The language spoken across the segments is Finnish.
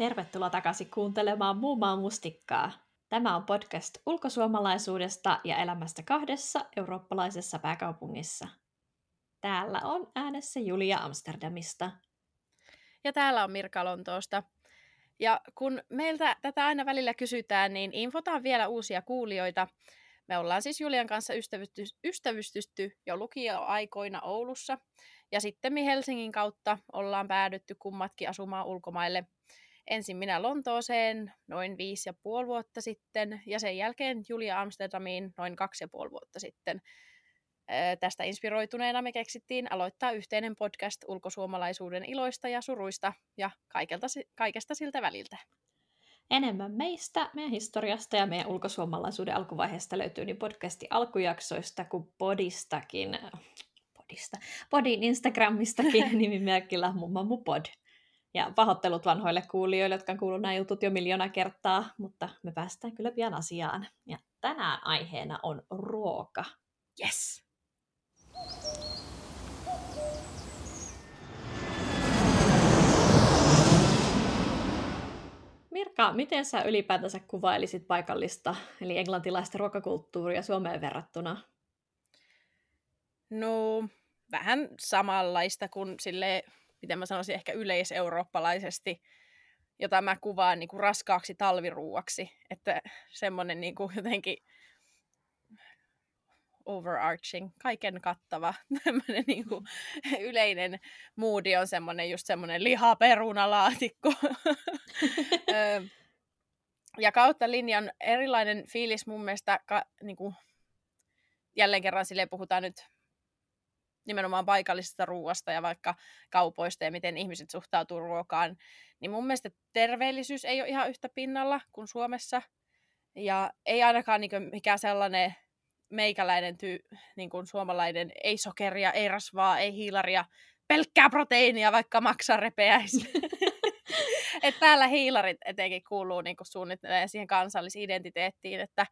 Tervetuloa takaisin kuuntelemaan Muumaa mustikkaa. Tämä on podcast ulkosuomalaisuudesta ja elämästä kahdessa eurooppalaisessa pääkaupungissa. Täällä on äänessä Julia Amsterdamista. Ja täällä on Mirka Lontoosta. Ja kun meiltä tätä aina välillä kysytään, niin infotaan vielä uusia kuulijoita. Me ollaan siis Julian kanssa ystävysty, jo lukioaikoina Oulussa. Ja sitten Helsingin kautta ollaan päädytty kummatkin asumaan ulkomaille – ensin minä Lontooseen noin viisi ja puoli vuotta sitten, ja sen jälkeen Julia Amsterdamiin noin kaksi ja puoli vuotta sitten. Tästä inspiroituneena me keksittiin aloittaa yhteinen podcast ulkosuomalaisuuden iloista ja suruista ja kaikelta, kaikesta siltä väliltä. Enemmän meistä, meidän historiasta ja meidän ulkosuomalaisuuden alkuvaiheesta löytyy niin podcasti alkujaksoista kuin podistakin. Podista. Podin Instagramistakin nimimerkillä Mummamu Pod. Ja pahoittelut vanhoille kuulijoille, jotka on kuullut nämä jutut jo miljoona kertaa, mutta me päästään kyllä pian asiaan. Ja tänään aiheena on ruoka. Yes! Mirka, miten sä ylipäätänsä kuvailisit paikallista, eli englantilaista ruokakulttuuria Suomeen verrattuna? No, vähän samanlaista kuin sille miten mä sanoisin, ehkä yleiseurooppalaisesti, jota mä kuvaan niin kuin raskaaksi talviruuaksi. Että semmoinen niin kuin jotenkin overarching, kaiken kattava tämmöinen niin kuin yleinen moodi on semmoinen just semmoinen lihaperunalaatikko. ja kautta linjan erilainen fiilis mun mielestä, ka, niin kuin, jälleen kerran sille puhutaan nyt nimenomaan paikallisesta ruoasta ja vaikka kaupoista ja miten ihmiset suhtautuu ruokaan, niin mun mielestä terveellisyys ei ole ihan yhtä pinnalla kuin Suomessa. Ja ei ainakaan niin mikään sellainen meikäläinen tyy, niin kuin suomalainen, ei sokeria, ei rasvaa, ei hiilaria, pelkkää proteiinia, vaikka maksaa repeäisi. et täällä hiilarit etenkin kuuluu niin suunnittelee siihen kansallisidentiteettiin, että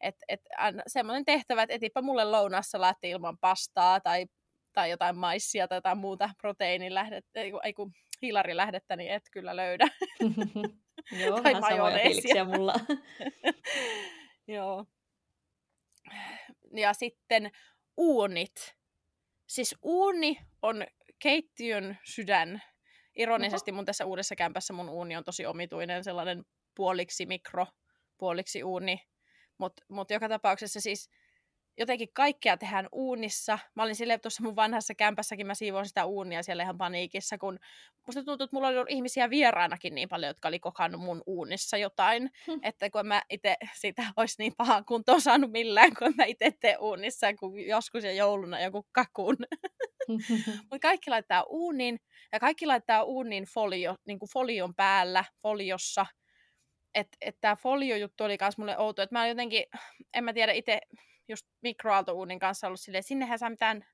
et, et, semmoinen tehtävä, että etipä mulle lounassa laatti ilman pastaa tai tai jotain maissia tai jotain muuta proteiinilähdettä, ei, ei kun hiilarilähdettä, niin et kyllä löydä. Joo, tai vähän samoja fiiliksiä mulla. Joo. Ja sitten uunit. Siis uuni on keittiön sydän. Ironisesti mun tässä uudessa kämpässä mun uuni on tosi omituinen, sellainen puoliksi mikro, puoliksi uuni. Mutta mut joka tapauksessa siis jotenkin kaikkea tehdään uunissa. Mä olin silleen tuossa mun vanhassa kämpässäkin, mä siivoin sitä uunia siellä ihan paniikissa, kun musta tuntuu, että mulla oli ollut ihmisiä vieraanakin niin paljon, jotka oli kokannut mun uunissa jotain, hmm. että kun mä itse sitä olisi niin paha kuntoon saanut millään, kun mä itse teen uunissa, kun joskus ja jouluna joku kakun. Mutta kaikki laittaa uunin, ja kaikki laittaa uunin folio, niin kuin folion päällä, foliossa, että et tämä folio-juttu oli myös mulle outo, että mä jotenkin, en mä tiedä itse, just mikroaaltouunin kanssa ollut silleen, sinnehän saa mitään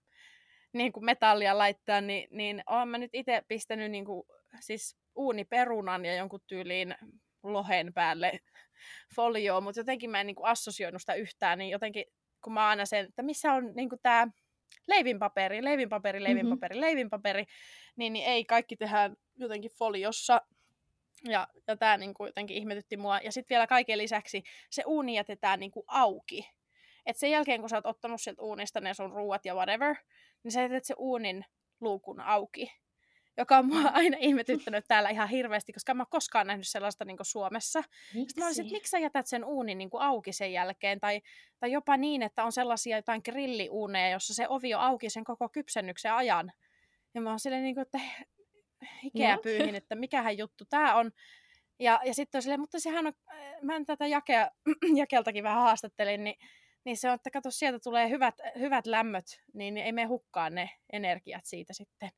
niin kuin metallia laittaa, niin, niin olen mä nyt itse pistänyt niin kuin, siis uuniperunan ja jonkun tyyliin lohen päälle folioon, mutta jotenkin mä en niin kuin assosioinut sitä yhtään, niin jotenkin kun mä aina sen, että missä on niin kuin tämä leivinpaperi, leivinpaperi, mm-hmm. leivinpaperi, mm-hmm. leivinpaperi, niin, niin ei kaikki tehdään jotenkin foliossa. Ja, ja tämä niin kuin jotenkin ihmetytti mua. Ja sitten vielä kaiken lisäksi se uuni jätetään niin kuin auki. Että sen jälkeen, kun sä oot ottanut sieltä uunista ne sun ruuat ja whatever, niin sä jätät se uunin luukun auki. Joka on mua aina ihmetyttänyt täällä ihan hirveästi, koska mä oon koskaan nähnyt sellaista niin Suomessa. Miksi? Sitten mä olisin, että miksi sä jätät sen uunin niin auki sen jälkeen? Tai, tai jopa niin, että on sellaisia jotain grilliuuneja, jossa se ovi on auki sen koko kypsennyksen ajan. Ja mä oon silleen, niin kuin, että hikeä pyyhin, että mikähän juttu tää on. Ja, ja sitten on silleen, mutta sehän on, mä en tätä jakea, jakeltakin vähän haastattelin, niin niin se on, että kato, sieltä tulee hyvät, hyvät lämmöt, niin ei me hukkaa ne energiat siitä sitten,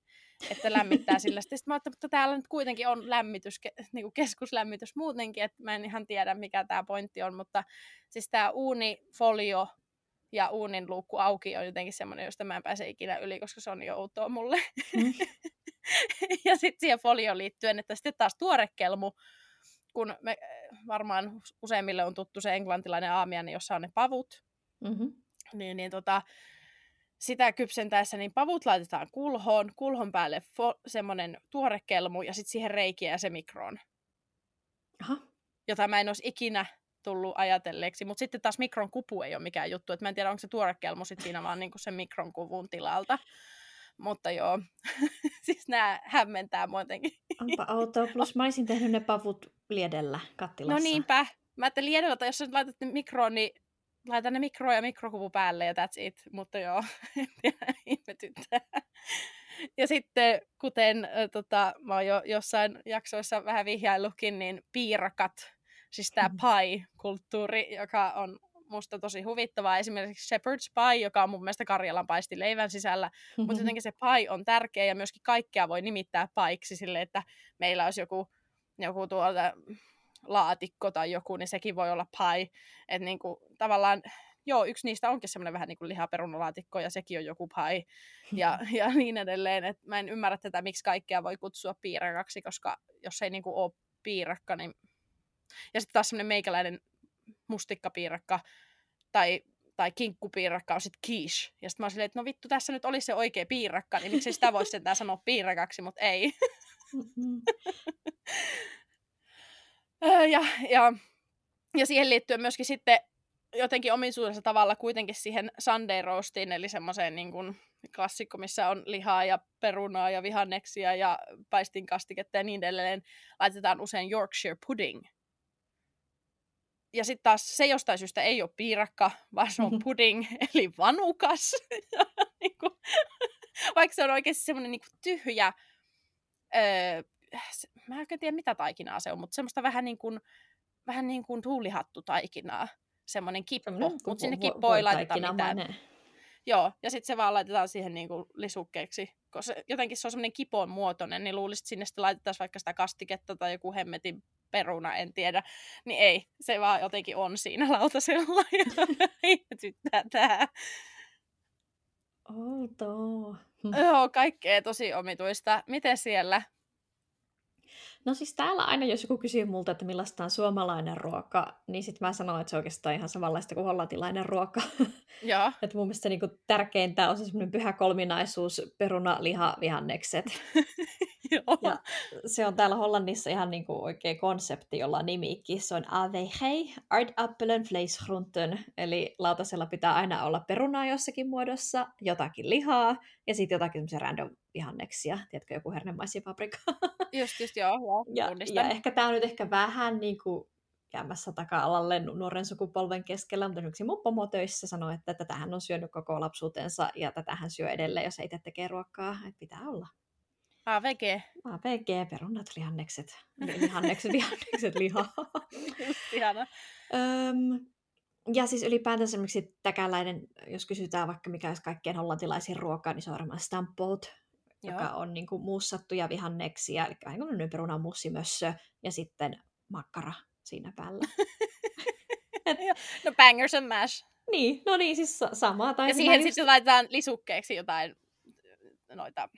että lämmittää sillä. Sitten mä ajattelin, että täällä nyt kuitenkin on lämmitys, niin kuin keskuslämmitys muutenkin, että mä en ihan tiedä, mikä tämä pointti on, mutta siis tämä uunifolio ja uunin luukku auki on jotenkin semmoinen, josta mä en pääse ikinä yli, koska se on jo outoa mulle. Mm. ja sitten siihen folioon liittyen, että sitten taas tuorekelmu, kun me varmaan useimmille on tuttu se englantilainen aamiainen, jossa on ne pavut, Mm-hmm. Niin, niin tota, sitä kypsentäessä niin pavut laitetaan kulhoon, kulhon päälle fo- semmoinen tuorekelmu ja sitten siihen reikiä ja se mikroon. Aha. jota mä en olisi ikinä tullut ajatelleeksi. Mutta sitten taas mikron kupu ei ole mikään juttu. Et mä en tiedä, onko se tuorekelmu sit siinä vaan niinku sen mikron kuvun tilalta. Mutta joo, siis nämä hämmentää muutenkin. Onpa outoa. Plus mä olisin tehnyt ne pavut liedellä kattilassa. No niinpä. Mä ajattelin liedellä, että jos sä nyt laitat mikroon, niin laitan ne mikro ja mikrokuvu päälle ja that's it. Mutta joo, ihmetyttää. Ja sitten, kuten äh, tota, mä oon jo jossain jaksoissa vähän vihjaillutkin, niin piirakat, siis tämä Mhm. pie-kulttuuri, joka on musta tosi huvittavaa. Esimerkiksi shepherd's pie, joka on mun mielestä Karjalan paisti leivän sisällä, mutta jotenkin se pie on tärkeä ja myöskin kaikkea voi nimittää paiksi sille, että meillä olisi joku, joku tuolta laatikko tai joku, niin sekin voi olla pie. Että niinku, tavallaan, joo, yksi niistä onkin semmoinen vähän niin kuin lihaperunalaatikko ja sekin on joku pie ja, ja niin edelleen. Et mä en ymmärrä tätä, miksi kaikkea voi kutsua piirakaksi, koska jos ei niinku ole piirakka, niin... Ja sitten taas semmoinen meikäläinen mustikkapiirakka tai, tai kinkkupiirakka on sitten quiche. Ja sitten mä oon silleen, että no vittu, tässä nyt olisi se oikea piirakka, niin miksi sitä voisi sentään sanoa piirakaksi, mutta ei. Mhm. Öö, ja, ja, ja siihen liittyen myöskin sitten jotenkin omisuudessa tavalla kuitenkin siihen Sunday roastiin, eli semmoiseen niin kuin klassikko, missä on lihaa ja perunaa ja vihanneksia ja paistinkastiketta ja niin edelleen, laitetaan usein Yorkshire pudding. Ja sitten taas se jostain syystä ei ole piirakka, vaan se on pudding, eli vanukas. niin kuin, vaikka se on oikeasti semmoinen niin tyhjä, öö, mä en oikein tiedä mitä taikinaa se on, mutta semmoista vähän niin kuin, vähän niin kuin tuulihattu taikinaa. Semmoinen kippo, mutta sinne kippoon ei laiteta mitään. Joo, ja sitten se vaan laitetaan siihen niinku lisukkeeksi. Koska jotenkin se on semmoinen kipon muotoinen, niin luulisit, että sinne sitten laitetaan vaikka sitä kastiketta tai joku hemmetin peruna, en tiedä. Niin ei, se vaan jotenkin on siinä lautasella ja ihmetyttää tää. Outoa. Joo, kaikkea tosi omituista. Miten siellä? No siis täällä aina, jos joku kysyy multa, että millaista on suomalainen ruoka, niin sitten mä sanon, että se on oikeastaan ihan samanlaista kuin hollantilainen ruoka. Joo, että mun mielestä se niinku tärkeintä on se semmoinen pyhä kolminaisuus, peruna, liha, vihannekset. joo. Ja se on täällä Hollannissa ihan niinku oikea konsepti, jolla on nimikin. Se on AVG, Aardappelen Vleesgroenten, eli lautasella pitää aina olla perunaa jossakin muodossa, jotakin lihaa ja sitten jotakin semmoisia random vihanneksia, tiedätkö, joku hernemaisia paprika. Just, just, joo, joo. Ja, tunnistan. ja ehkä tämä on nyt ehkä vähän niin kuin jäämässä taka-alalle nu- nuoren sukupolven keskellä, mutta esimerkiksi mun pomo töissä sanoi, että tätä hän on syönyt koko lapsuutensa ja tätä hän syö edelleen, jos ei itse tekee ruokaa, että pitää olla. AVG. APG, perunat, lihannekset, li- lihannekset, vihannekset, lihaa. Just ihana. Öm, ja siis ylipäätänsä esimerkiksi täkäläinen, jos kysytään vaikka mikä olisi kaikkein hollantilaisin ruokaa, niin se on varmaan stamppot, joka Joo. on niin kuin muussattuja vihanneksia, eli vähän kuin perunamussimössö ja sitten makkara siinä päällä. No bangers and mash. niin, no niin, siis sa- samaa. Tai Ja siihen just sitten laitetaan lisukkeeksi jotain noita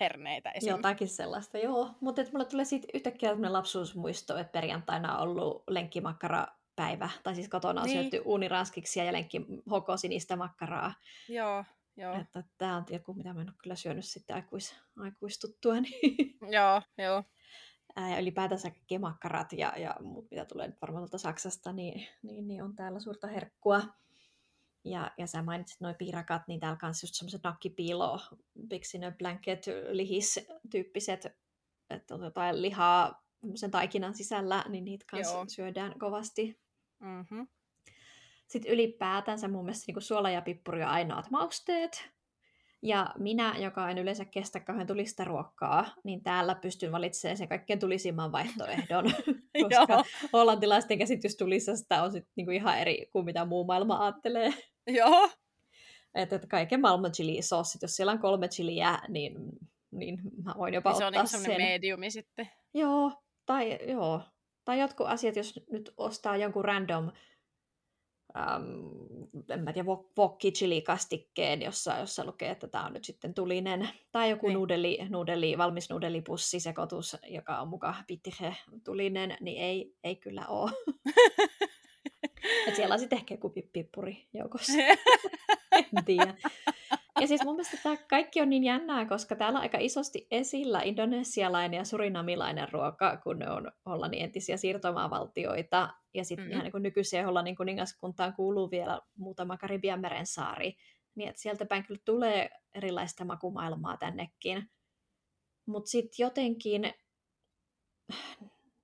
herneitä esim. Jotakin sellaista, joo. Mutta mulle tulee siitä yhtäkkiä tämmöinen lapsuusmuisto, että perjantaina on ollut lenkkimakkara päivä, tai siis kotona on Niin. syöty uuniranskiksi ja lenkki hoko sinistä makkaraa. Joo, joo. Että tämä on joku, mitä mä en ole kyllä syönyt sitten aikuis, aikuistuttua. Niin. Joo, joo. Ja ylipäätänsä kaikki makkarat ja, ja muut, mitä tulee nyt varmaan tuolta Saksasta, niin, niin, niin on täällä suurta herkkua. Ja, ja sä mainitsit noin piirakat, niin täällä kanssa just semmoiset nakkipiilo, bixine blanket, lihis-tyyppiset, että on jotain lihaa sen taikinan sisällä, niin niitä kanssa Joo. syödään kovasti. Mm-hmm. Sitten ylipäätänsä mun mielestä niin suola ja pippuri on ainoat mausteet. Ja minä, joka en yleensä kestä kauhean tulista ruokkaa, niin täällä pystyn valitsemaan sen kaikkein tulisimman vaihtoehdon, koska hollantilaisten käsitys tulisesta on sit niinku ihan eri kuin mitä muu maailma ajattelee. joo. Että et kaiken maailman chilisossit, jos siellä on kolme chiliä, niin, niin mä voin jopa Niin se on ottaa niinku semmoinen sen. mediumi sitten. Joo, tai, joo. tai jotkut asiat, jos nyt ostaa jonkun random äm, en mä tiedä, wok- wokki chili kastikkeen, jossa, jossa lukee, että tämä on nyt sitten tulinen, tai joku Niin. nuudeli, nuudeli, valmis nuudelipussi sekoitus, joka on mukaan pittihe tulinen, niin ei, ei kyllä ole. Et siellä on sitten ehkä joku pi- pippuri joukossa, en tiedä. Ja siis mun mielestä tämä kaikki on niin jännää, koska täällä on aika isosti esillä indonesialainen ja surinamilainen ruoka, kun ne on Hollannin entisiä siirtomaavaltioita. Ja sitten mm. ihan niin nykyiseen Hollannin kuningaskuntaan kuuluu vielä muutama Karibian meren saari. Niin että sieltä päin kyllä tulee erilaista makumaailmaa tännekin. Mutta sitten jotenkin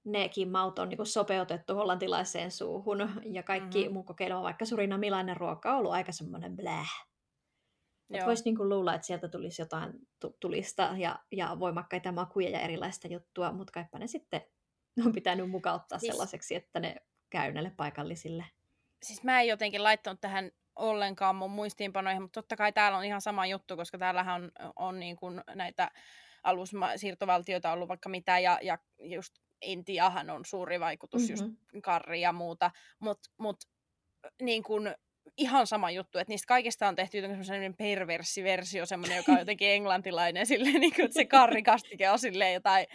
nekin maut on niin sopeutettu hollantilaiseen suuhun, ja kaikki mm-hmm. mun kokeilema, vaikka surinamilainen ruoka on ollut aika semmoinen bläh. Että voisi niin luulla, että sieltä tulisi jotain tulista ja, ja voimakkaita makuja ja erilaista juttua, mutta kaipa ne sitten on pitänyt mukauttaa siis, sellaiseksi, että ne käy näille paikallisille. Siis mä en jotenkin laittanut tähän ollenkaan mun muistiinpanoihin, mutta totta kai täällä on ihan sama juttu, koska täällähän on, on niin kuin näitä alussiirtovaltioita ollut vaikka mitä, ja, ja just Intiahan on suuri vaikutus, mm-hmm. just karri ja muuta, mutta mut, niin kuin ihan sama juttu, että niistä kaikista on tehty jotenkin semmoinen perversi versio, semmoinen, joka on jotenkin englantilainen, silleen, niin kuin, että se karrikastike on silleen jotain,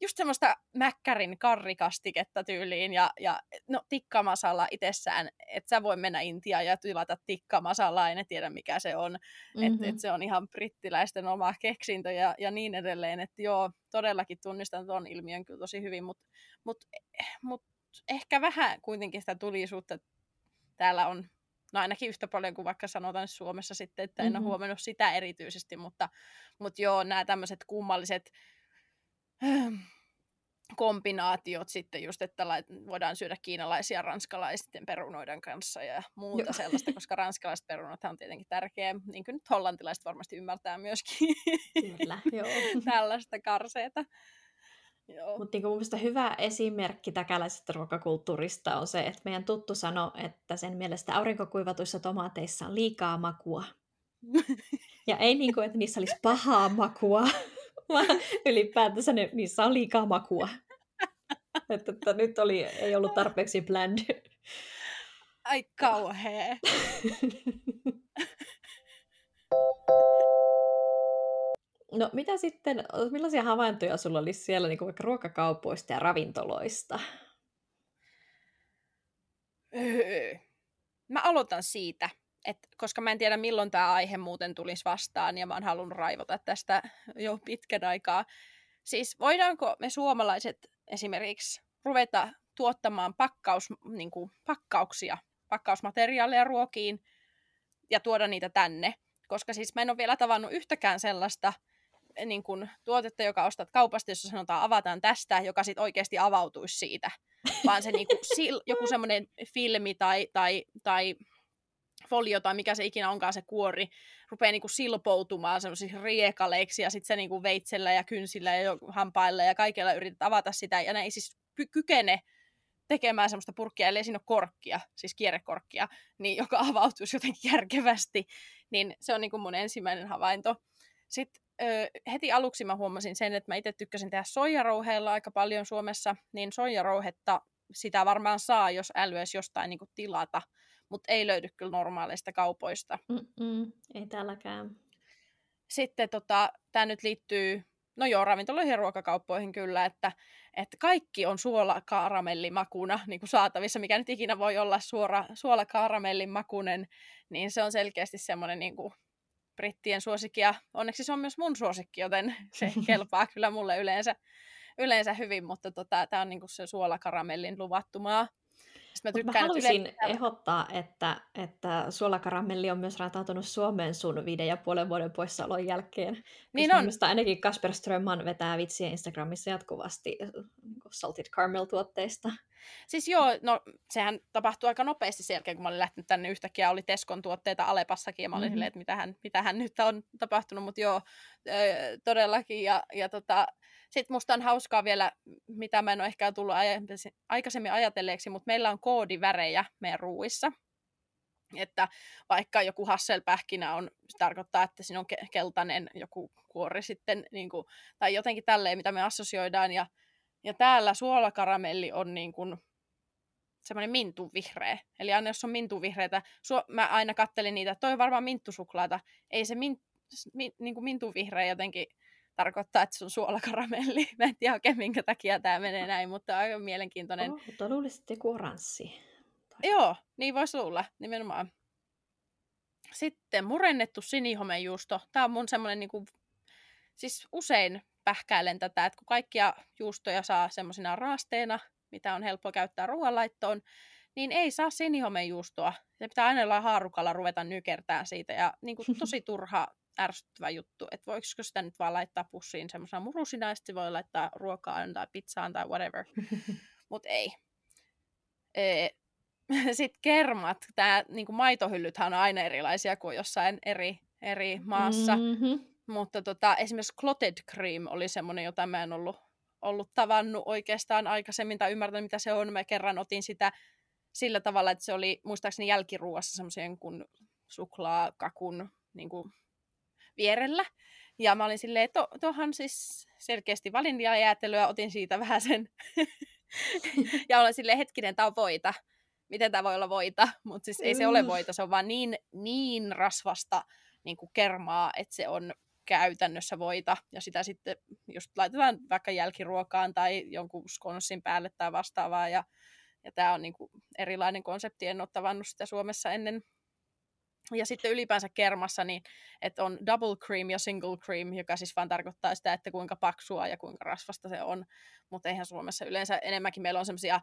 just semmoista mäkkärin karrikastiketta tyyliin, ja, ja no tikkamasala itsessään, että sä voi mennä Intiaan ja tilata tikkamasalaa, en tiedä mikä se on, mm-hmm. että et se on ihan brittiläisten oma keksintö ja, ja niin edelleen, että joo, todellakin tunnistan tuon ilmiön kyllä tosi hyvin, mutta mut, mut ehkä vähän kuitenkin sitä tulisuutta täällä on no ainakin yhtä paljon kuin vaikka sanotaan Suomessa sitten, että en mm-hmm. ole huomannut sitä erityisesti, mutta, mutta joo, nämä tämmöiset kummalliset ähm, kombinaatiot sitten just, että voidaan syödä kiinalaisia ranskalaisten perunoiden kanssa ja muuta Joo. sellaista, koska ranskalaiset perunat on tietenkin tärkeä, niin kuin nyt hollantilaiset varmasti ymmärtää myöskin Kyllä, joo. tällaista karseeta. Mutta niin mun mielestä hyvä esimerkki täkäläisestä ruokakulttuurista on se, että meidän tuttu sano, että sen mielestä aurinkokuivatuissa tomaateissa on liikaa makua. ja ei niin kuin, että niissä olisi pahaa makua, vaan ylipäätänsä ne, niissä on liikaa makua. että, että nyt oli, ei ollut tarpeeksi bland. Ai kauhea. No mitä sitten, millaisia havaintoja sulla olisi siellä niin vaikka ruokakaupoista ja ravintoloista? Mä aloitan siitä, että koska mä en tiedä milloin tämä aihe muuten tulisi vastaan ja mä oon halunnut raivota tästä jo pitkän aikaa. Siis voidaanko me suomalaiset esimerkiksi ruveta tuottamaan pakkaus, niin kuin, pakkauksia, pakkausmateriaaleja ruokiin ja tuoda niitä tänne? Koska siis mä en ole vielä tavannut yhtäkään sellaista niin kuin, tuotetta, joka ostat kaupasta, jossa sanotaan avataan tästä, joka sitten oikeasti avautuisi siitä. Vaan se niin kuin, sil, joku semmoinen filmi tai, tai, tai folio tai mikä se ikinä onkaan se kuori, rupeaa niinku silpoutumaan semmoisiksi riekaleiksi ja sitten se niinku veitsellä ja kynsillä ja hampailla ja kaikella yrität avata sitä ja ne ei siis kykene tekemään semmoista purkkia, ellei siinä ole korkkia, siis kierrekorkkia, niin joka avautuisi jotenkin järkevästi, niin se on niinku mun ensimmäinen havainto. Sitten ö, heti aluksi mä huomasin sen, että mä itse tykkäsin tehdä soijarouheella aika paljon Suomessa, niin soijarouhetta sitä varmaan saa, jos älyäisi jostain niin tilata, mutta ei löydy kyllä normaaleista kaupoista. Mm-mm, ei täälläkään. Sitten tota, tämä nyt liittyy, no joo, ravintoloihin ja ruokakauppoihin kyllä, että, että kaikki on suolakaramellimakuna niin kuin saatavissa, mikä nyt ikinä voi olla suora, suolakaramellin makunen, niin se on selkeästi semmoinen niin kuin brittien suosikki ja onneksi se on myös mun suosikki, joten se kelpaa kyllä mulle yleensä, yleensä hyvin, mutta tota, tämä on niinku se suolakaramellin luvattumaa. Mä, mä haluaisin yleensä... ehdottaa, että, että suolakaramelli on myös rantautunut Suomeen sun viiden ja puolen vuoden poissaolon jälkeen. Niin on. ainakin Kasper Strömman vetää vitsiä Instagramissa jatkuvasti niin salted caramel-tuotteista. Siis joo, no sehän tapahtui aika nopeasti sen jälkeen, kun mä olin lähtenyt tänne yhtäkkiä, oli Teskon tuotteita Alepassakin, ja mä olin mm-hmm. silleen, että mitähän, mitähän nyt on tapahtunut, mutta joo, todellakin, ja, ja tota, sitten musta on hauskaa vielä, mitä mä en ole ehkä tullut aikaisemmin ajatelleeksi, mutta meillä on koodivärejä meidän ruuissa. Että vaikka joku hasselpähkinä on, se tarkoittaa, että siinä on keltainen joku kuori sitten, niin kuin, tai jotenkin tälleen, mitä me assosioidaan. Ja, ja täällä suolakaramelli on niin kuin, semmoinen mintuvihreä. Eli aina jos on mintuvihreitä, suo, mä aina kattelin niitä, että toi on varmaan minttusuklaata. Ei se min, min, niin kuin mintuvihreä jotenkin tarkoittaa, että se on suolakaramelli. Mä en tiedä oikein, minkä takia tämä menee näin, mutta aika mielenkiintoinen. Oh, mutta luulisit joku oranssi. Tai... Joo, niin voisi luulla, nimenomaan. Sitten murennettu sinihomejuusto. Tämä on mun semmoinen, niin kuin, siis usein pähkäilen tätä, että kun kaikkia juustoja saa semmoisina raasteina, mitä on helppo käyttää ruoanlaittoon, niin ei saa sinihomejuustoa. Se pitää aina haarukalla ruveta nykertään siitä. Ja niin kuin, tosi turha ärsyttävä juttu, että voiko sitä nyt vaan laittaa pussiin semmoisena murusina, ja sitten voi laittaa ruokaan tai pizzaan tai whatever. Mutta ei. E- sitten kermat, tämä niinku maitohyllythän on aina erilaisia kuin jossain eri, eri maassa. Mm-hmm. Mutta tota, esimerkiksi clotted cream oli semmoinen, jota mä en ollut, ollut tavannut oikeastaan aikaisemmin tai ymmärtänyt, mitä se on. Mä kerran otin sitä sillä tavalla, että se oli muistaakseni jälkiruuassa semmoisen kuin suklaakakun niin kuin vierellä. Ja mä olin silleen, että tuohan siis selkeästi jäätelöä, otin siitä vähän sen. ja olen silleen, hetkinen, tämä on voita. Miten tämä voi olla voita? Mutta siis ei se ole voita, se on vaan niin, niin rasvasta niin kuin kermaa, että se on käytännössä voita. Ja sitä sitten just laitetaan vaikka jälkiruokaan tai jonkun skonssin päälle tai vastaavaa. Ja, ja tämä on niin kuin erilainen konsepti, en ole tavannut sitä Suomessa ennen ja sitten ylipäänsä kermassa, niin että on double cream ja single cream, joka siis vaan tarkoittaa sitä, että kuinka paksua ja kuinka rasvasta se on. Mutta eihän Suomessa yleensä enemmänkin meillä on semmoisia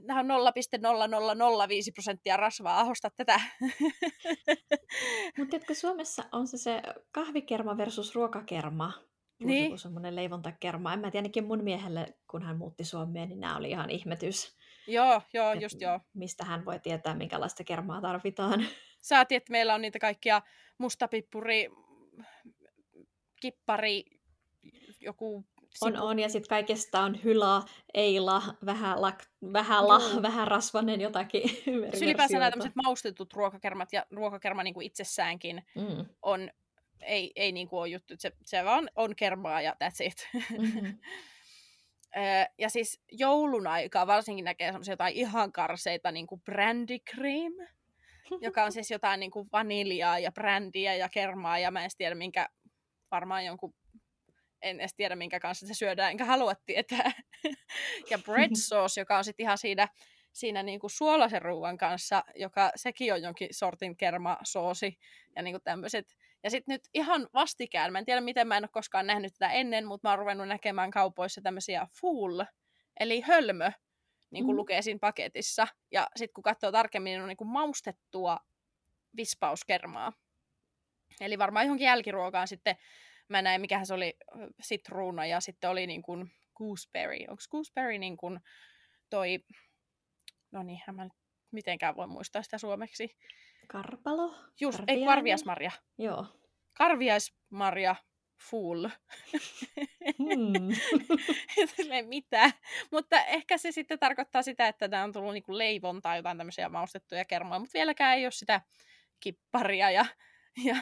nämä on 0,0005 prosenttia rasvaa, ahosta tätä. Mutta kun Suomessa on se, se kahvikerma versus ruokakerma, niin. semmoinen leivontakerma. En mä tiedä, ainakin mun miehelle, kun hän muutti Suomeen, niin nämä oli ihan ihmetys. Joo, joo, just joo. Mistä hän voi tietää, minkälaista kermaa tarvitaan. Saati, että meillä on niitä kaikkia mustapippuri, kippari, joku on, on, ja sitten kaikesta on hyla, eila, vähän, lak, vähän, la, mm. vähän rasvanen jotakin. Ylipäänsä nämä tämmöiset maustetut ruokakermat ja ruokakerma niin kuin itsessäänkin mm. on, ei, ei niin kuin ole juttu, se, se vaan on kermaa ja that's it. Mm-hmm. ja siis joulun aikaa varsinkin näkee semmoisia jotain ihan karseita, niin kuin brandy cream joka on siis jotain niin kuin vaniljaa ja brändiä ja kermaa ja mä en tiedä minkä, varmaan jonkun, en edes tiedä minkä kanssa se syödään, enkä halua tietää. ja bread sauce, joka on sitten ihan siinä, siinä niin kuin suolaisen ruuan kanssa, joka sekin on jonkin sortin kermasoosi ja niin kuin tämmöiset. Ja sitten nyt ihan vastikään, mä en tiedä miten mä en ole koskaan nähnyt tätä ennen, mutta mä oon ruvennut näkemään kaupoissa tämmöisiä full, eli hölmö niin kuin mm. lukee siinä paketissa. Ja sitten kun katsoo tarkemmin, niin on niin kuin maustettua vispauskermaa. Eli varmaan johonkin jälkiruokaan sitten, mä näin, mikähän se oli, sitruuna ja sitten oli niin kuin gooseberry. Onko gooseberry niin kuin toi, no niin, mä nyt mitenkään voi muistaa sitä suomeksi. Karpalo? Just, ei, karviasmarja. Joo. Karviasmarja full. Hmm. mitä? Mutta ehkä se sitten tarkoittaa sitä, että tämä on tullut niinku leivon tai jotain tämmöisiä maustettuja kermoja, mutta vieläkään ei ole sitä kipparia ja, ja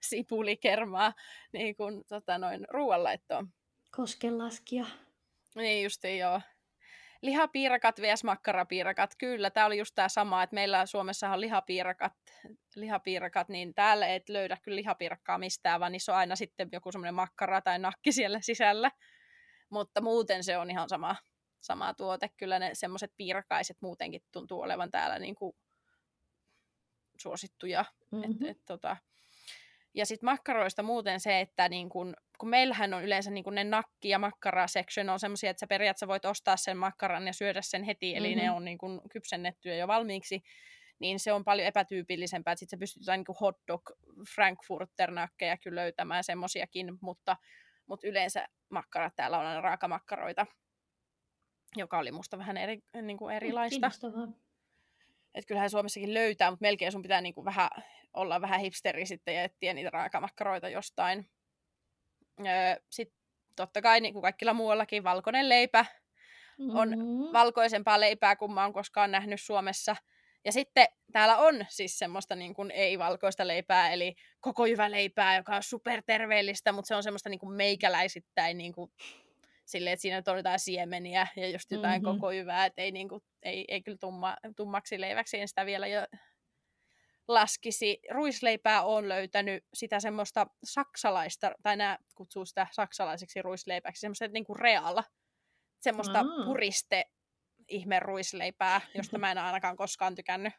sipulikermaa niin kuin, tota, noin ruoanlaittoon. Koskenlaskia. Niin justi joo lihapiirakat vs. makkarapiirakat, kyllä, tämä oli just tämä sama, että meillä Suomessa on lihapiirakat, lihapiirakat, niin täällä et löydä kyllä lihapiirakkaa mistään, vaan niissä on aina sitten joku semmoinen makkara tai nakki siellä sisällä. Mutta muuten se on ihan sama, sama tuote. Kyllä ne semmoiset piirakaiset muutenkin tuntuu olevan täällä niin kuin suosittuja. Mm-hmm. Et, et, tota, ja sitten makkaroista muuten se, että niin kun, kun meillähän on yleensä niin kun ne nakki- ja makkara-section on semmoisia, että sä periaatteessa voit ostaa sen makkaran ja syödä sen heti, eli mm-hmm. ne on niin kun kypsennettyjä jo valmiiksi, niin se on paljon epätyypillisempää, että sitten sä pystyt niin hot dog frankfurter-nakkeja kyllä löytämään semmoisiakin, mutta, mutta yleensä makkarat täällä on aina raakamakkaroita, joka oli musta vähän eri, niin kuin erilaista. Kiinnostavaa. Että kyllähän Suomessakin löytää, mutta melkein sun pitää niin kuin vähän olla vähän hipsteri sitten ja etsiä niitä raakamakkaroita jostain. Öö, sitten totta kai niin kuin kaikilla muuallakin valkoinen leipä on mm-hmm. valkoisempaa leipää kuin mä oon koskaan nähnyt Suomessa. Ja sitten täällä on siis semmoista niin kuin ei-valkoista leipää, eli koko hyvä leipää, joka on superterveellistä, mutta se on semmoista niin kuin meikäläisittäin niin kuin, silleen, että siinä on jotain siemeniä ja just jotain mm-hmm. koko hyvää, että ei, niin kuin, ei, ei kyllä tumma, tummaksi leiväksi en sitä vielä jo laskisi. Ruisleipää on löytänyt sitä semmoista saksalaista, tai nämä kutsuu sitä saksalaiseksi ruisleipäksi, semmoista niin kuin reala, semmoista mm. puriste ihme ruisleipää, josta mä en ainakaan koskaan tykännyt.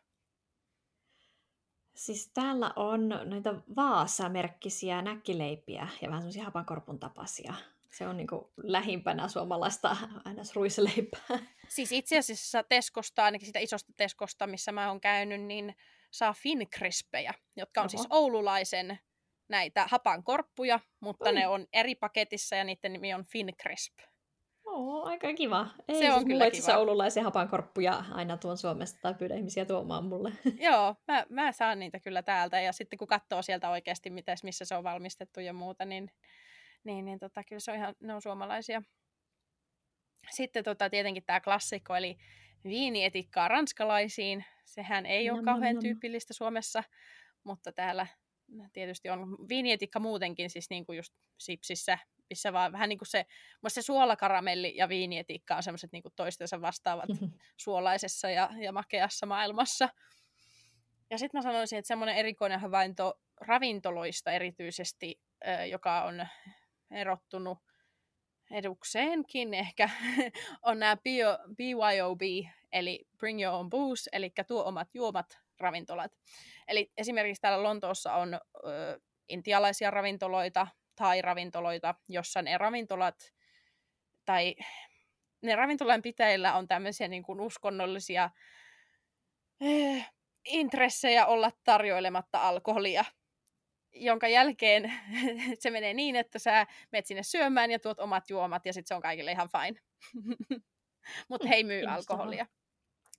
Siis täällä on noita Vaasa-merkkisiä näkkileipiä ja vähän semmoisia hapankorpun tapaisia. Se on niinku lähimpänä suomalaista aina ruisleipää. Siis itse asiassa Teskosta, ainakin sitä isosta Teskosta, missä mä oon käynyt, niin saa Fincrispeja, jotka on siis Oho. siis oululaisen näitä hapankorppuja, mutta Oi. ne on eri paketissa ja niiden nimi on Fincrisp. Oo, aika kiva. Ei, se on siis kyllä kiva. oululaisia hapankorppuja aina tuon Suomesta tai pyydä ihmisiä tuomaan mulle. Joo, mä, mä saan niitä kyllä täältä ja sitten kun katsoo sieltä oikeasti, mites, missä se on valmistettu ja muuta, niin, niin, niin tota, kyllä se on ihan, ne on suomalaisia. Sitten tota, tietenkin tämä klassikko, eli viinietikkaa ranskalaisiin. Sehän ei ole kauhean tyypillistä Suomessa, mutta täällä tietysti on viinietikka muutenkin, siis niin kuin just sipsissä, missä vaan vähän niin kuin se, se suolakaramelli ja viinietikka on semmoiset niin toistensa vastaavat suolaisessa ja, ja makeassa maailmassa. Ja sitten mä sanoisin, että semmoinen erikoinen havainto ravintoloista erityisesti, joka on erottunut edukseenkin ehkä, on nämä BYOB, eli Bring Your Own Booze, eli tuo omat juomat ravintolat. Eli esimerkiksi täällä Lontoossa on ö, intialaisia ravintoloita tai ravintoloita, jossa ne ravintolat tai ne ravintolan pitäjillä on tämmöisiä niin kuin uskonnollisia äh, intressejä olla tarjoilematta alkoholia jonka jälkeen se menee niin, että sä menet sinne syömään ja tuot omat juomat ja sitten se on kaikille ihan fine. Mutta he ei myy alkoholia.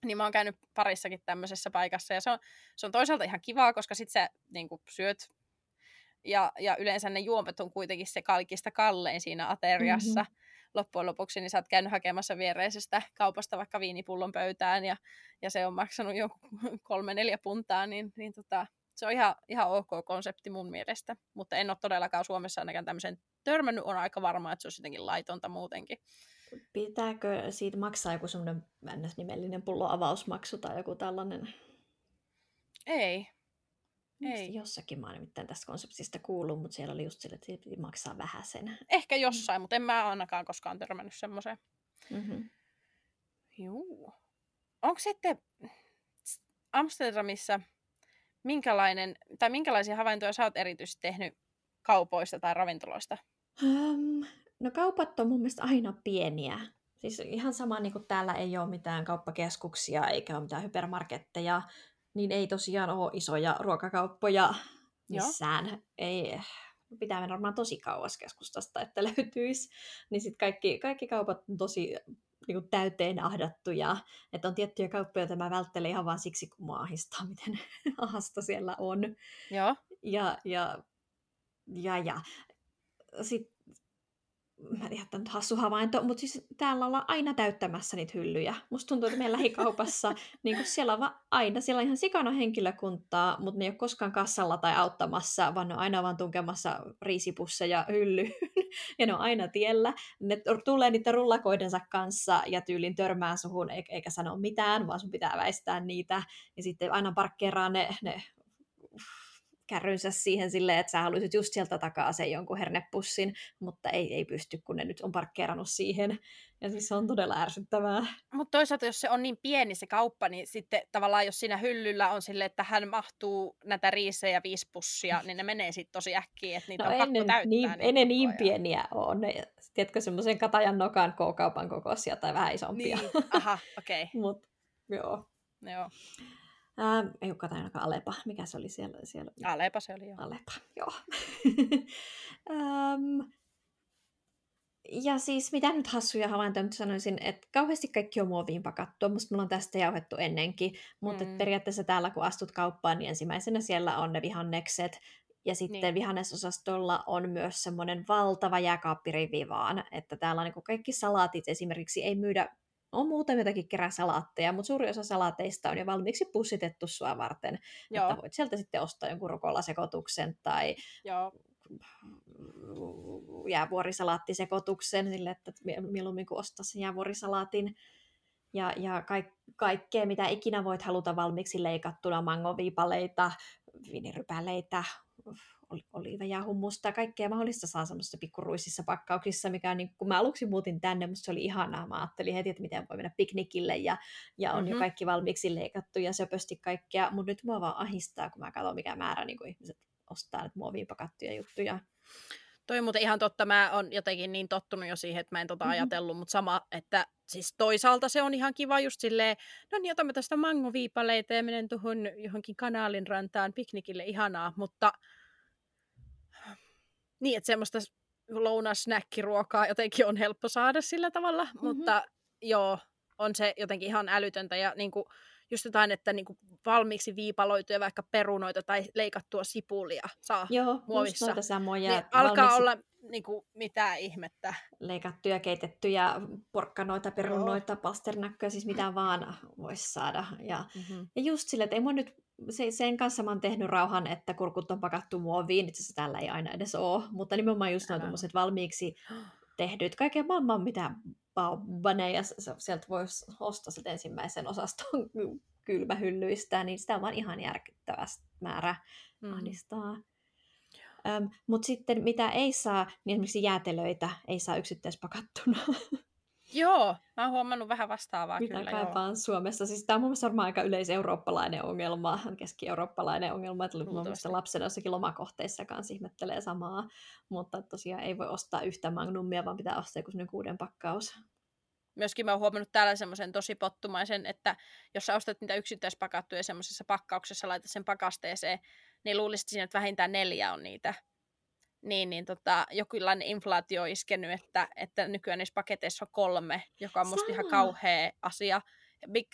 Niin mä oon käynyt parissakin tämmöisessä paikassa ja se on, se on toisaalta ihan kivaa, koska sit sä niin syöt ja, ja yleensä ne juomat on kuitenkin se kaikista kallein siinä ateriassa. Mm-hmm. Loppujen lopuksi niin sä oot käynyt hakemassa viereisestä kaupasta vaikka viinipullon pöytään ja, ja se on maksanut jo kolme neljä puntaa, niin, niin tota, se on ihan, ihan ok konsepti mun mielestä, mutta en ole todellakaan Suomessa ainakaan tämmöisen törmännyt, on aika varma, että se olisi jotenkin laitonta muutenkin. Pitääkö siitä maksaa joku semmoinen nimellinen pullo avausmaksu tai joku tällainen? Ei. Ei. Jossakin mä oon nimittäin tästä konseptista kuullut, mutta siellä oli just sille, että siitä maksaa vähän sen. Ehkä jossain, mutta en mä ainakaan koskaan törmännyt semmoiseen. Mm-hmm. Juu. Onko sitten Amsterdamissa minkälainen, tai minkälaisia havaintoja sä oot erityisesti tehnyt kaupoista tai ravintoloista? Um, no kaupat on mun mielestä aina pieniä. Siis ihan sama niin kuin täällä ei ole mitään kauppakeskuksia eikä ole mitään hypermarketteja, niin ei tosiaan ole isoja ruokakauppoja missään. Joo. Ei, pitää mennä varmaan tosi kauas keskustasta, että löytyisi. Niin sitten kaikki, kaikki kaupat on tosi niin kuin täyteen ahdattuja. Että on tiettyjä kauppoja, joita mä välttelen ihan vaan siksi, kun mua ahistaa, miten ahasta siellä on. Joo. Ja, ja, ja, ja. Sitten mä en tiedä, että nyt hassu havainto, mutta siis täällä ollaan aina täyttämässä niitä hyllyjä. Musta tuntuu, että meidän lähikaupassa niin kun siellä on vaan aina, siellä on ihan sikana henkilökuntaa, mutta ne ei ole koskaan kassalla tai auttamassa, vaan ne on aina vaan tunkemassa riisipusseja hyllyyn. ja ne on aina tiellä. Ne tulee niiden rullakoidensa kanssa ja tyylin törmää suhun eikä sano mitään, vaan sun pitää väistää niitä. Ja sitten aina parkkeeraa ne, ne kärrynsä siihen silleen, että sä haluaisit just sieltä takaa sen jonkun hernepussin, mutta ei, ei pysty, kun ne nyt on parkkeerannut siihen. Ja siis se on todella ärsyttävää. Mutta toisaalta, jos se on niin pieni se kauppa, niin sitten tavallaan jos siinä hyllyllä on silleen, että hän mahtuu näitä riisejä viisi pussia, niin ne menee sitten tosi äkkiä, että niitä no on ennen, pakko täyttää. Niin, ennen niin pieniä on. Tiedätkö, semmoisen katajan nokan K-kaupan kokoisia tai vähän isompia. Niin, aha, okei. Okay. Mut, joo. Joo. Ähm, ei olekaan ainakaan Alepa. Mikä se oli siellä? siellä? Alepa se oli, joo. Alepa, joo. ähm, ja siis mitä nyt hassuja havaintoja, mutta sanoisin, että kauheasti kaikki on muoviin pakattua. Musta mulla on tästä jauhettu ennenkin, mutta mm. periaatteessa täällä kun astut kauppaan, niin ensimmäisenä siellä on ne vihannekset. Ja sitten niin. vihannesosastolla on myös semmoinen valtava jääkaappirivi vaan, että täällä on niin kaikki salaatit esimerkiksi ei myydä on muutamia jotakin keräsalaatteja, mutta suuri osa salaateista on jo valmiiksi pussitettu sua varten. Joo. Että voit sieltä sitten ostaa jonkun rukolasekotuksen tai Joo. jäävuorisalaattisekotuksen sille, että mieluummin kuin ostaa sen jäävuorisalaatin. Ja, ja kaik, kaikkea, mitä ikinä voit haluta valmiiksi leikattuna, mangoviipaleita, viinirypäleitä, oliiveja, hummusta ja kaikkea mahdollista saa semmoisissa pikkuruisissa pakkauksissa, mikä niin, kun mä aluksi muutin tänne, musta se oli ihanaa. Mä ajattelin heti, että miten voi mennä piknikille ja, ja on mm-hmm. jo kaikki valmiiksi leikattu ja söpösti kaikkea, mutta nyt mua vaan ahistaa, kun mä katson, mikä määrä niin ihmiset ostaa näitä muoviin pakattuja juttuja. Toi on muuten ihan totta. Mä oon jotenkin niin tottunut jo siihen, että mä en tota mm-hmm. ajatellut, mutta sama, että siis toisaalta se on ihan kiva just silleen, no niin, otamme tästä mangoviipaleita ja menen tuohon johonkin kanaalin rantaan piknikille, ihanaa, mutta niin, että semmoista lounasnäkkiruokaa jotenkin on helppo saada sillä tavalla, mm-hmm. mutta joo, on se jotenkin ihan älytöntä ja niin kuin, just jotain, että niinku valmiiksi viipaloituja vaikka perunoita tai leikattua sipulia saa Joo, muovissa. Joo, samoja. Niin alkaa olla niinku, mitä ihmettä. Leikattuja, keitettyjä porkkanoita, perunoita, pasternakkoja, siis mitä vaan voisi saada. Ja, mm-hmm. ja just sille, että ei mun nyt, se, sen kanssa mä oon tehnyt rauhan, että kurkut on pakattu muoviin, itse asiassa tällä ei aina edes ole, mutta nimenomaan just nämä valmiiksi tehdyt, kaiken maailman mitä baneja, sieltä voisi ostaa sitten ensimmäisen osaston kylmähyllyistä, niin sitä on vaan ihan järkyttävä määrä mm. ahdistaa. Mutta sitten mitä ei saa, niin esimerkiksi jäätelöitä ei saa yksittäispakattuna. Joo, mä oon huomannut vähän vastaavaa Mitä kyllä. kaipaan joo. Suomessa. Siis tämä on mun mielestä varmaan aika yleiseurooppalainen ongelma, keski-eurooppalainen ongelma, että mun mielestä lapsena jossakin lomakohteissa kanssa ihmettelee samaa, mutta tosiaan ei voi ostaa yhtä magnummia, vaan pitää ostaa joku kuuden pakkaus. Myöskin mä oon huomannut täällä semmoisen tosi pottumaisen, että jos sä ostat niitä yksittäispakattuja semmoisessa pakkauksessa, laitat sen pakasteeseen, niin luulisit siinä, että vähintään neljä on niitä niin, niin tota, jokinlainen inflaatio on iskenyt, että, että nykyään niissä paketeissa on kolme, joka on musta ihan kauhea asia.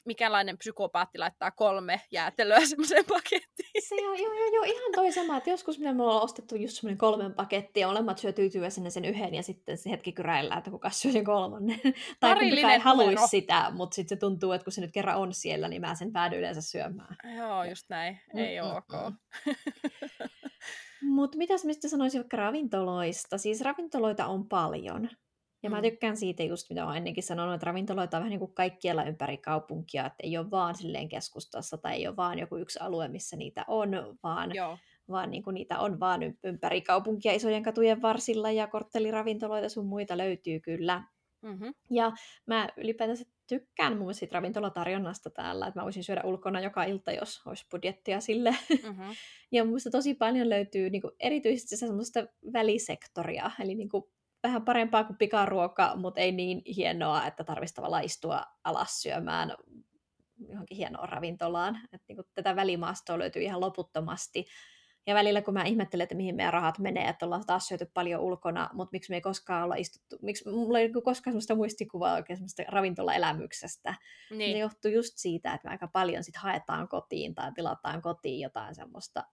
Mikälainen psykopaatti laittaa kolme jäätelöä semmoiseen pakettiin? Se on joo, joo, joo, ihan toi sama, että joskus mitä me ollaan ostettu just semmoinen kolmen paketti ja molemmat syö tyytyväisenä sen yhden ja sitten se hetki kyräillään, että kuka syö sen kolmannen. tai kuka ei haluaisi sitä, mutta sitten se tuntuu, että kun se nyt kerran on siellä, niin mä sen päädyin yleensä syömään. Joo, just näin. Ei mm, mm ok. Mutta mitäs mistä sanoisin vaikka ravintoloista? Siis ravintoloita on paljon. Ja mm. mä tykkään siitä just, mitä olen ennenkin sanonut, että ravintoloita on vähän niin kuin kaikkialla ympäri kaupunkia, että ei ole vaan silleen keskustassa tai ei ole vaan joku yksi alue, missä niitä on, vaan, Joo. vaan niin kuin niitä on vaan ympäri kaupunkia isojen katujen varsilla ja kortteliravintoloita sun muita löytyy kyllä. Mm-hmm. Ja mä ylipäätänsä tykkään mun mielestä ravintolatarjonnasta täällä, että mä voisin syödä ulkona joka ilta, jos olisi budjettia sille. Mm-hmm. ja mun mielestä tosi paljon löytyy niin kuin, erityisesti semmoista välisektoria, eli niin kuin, vähän parempaa kuin pikaruoka, mutta ei niin hienoa, että tarvitsisi tavallaan istua alas syömään johonkin hienoon ravintolaan. Et, niin kuin, tätä välimaastoa löytyy ihan loputtomasti. Ja välillä kun mä ihmettelen, että mihin meidän rahat menee, että ollaan taas syöty paljon ulkona, mutta miksi me ei koskaan olla istuttu, miksi mulla ei niinku koskaan sellaista muistikuvaa oikein sellaista ravintolaelämyksestä. Niin. Se johtuu just siitä, että me aika paljon sit haetaan kotiin tai tilataan kotiin jotain semmoista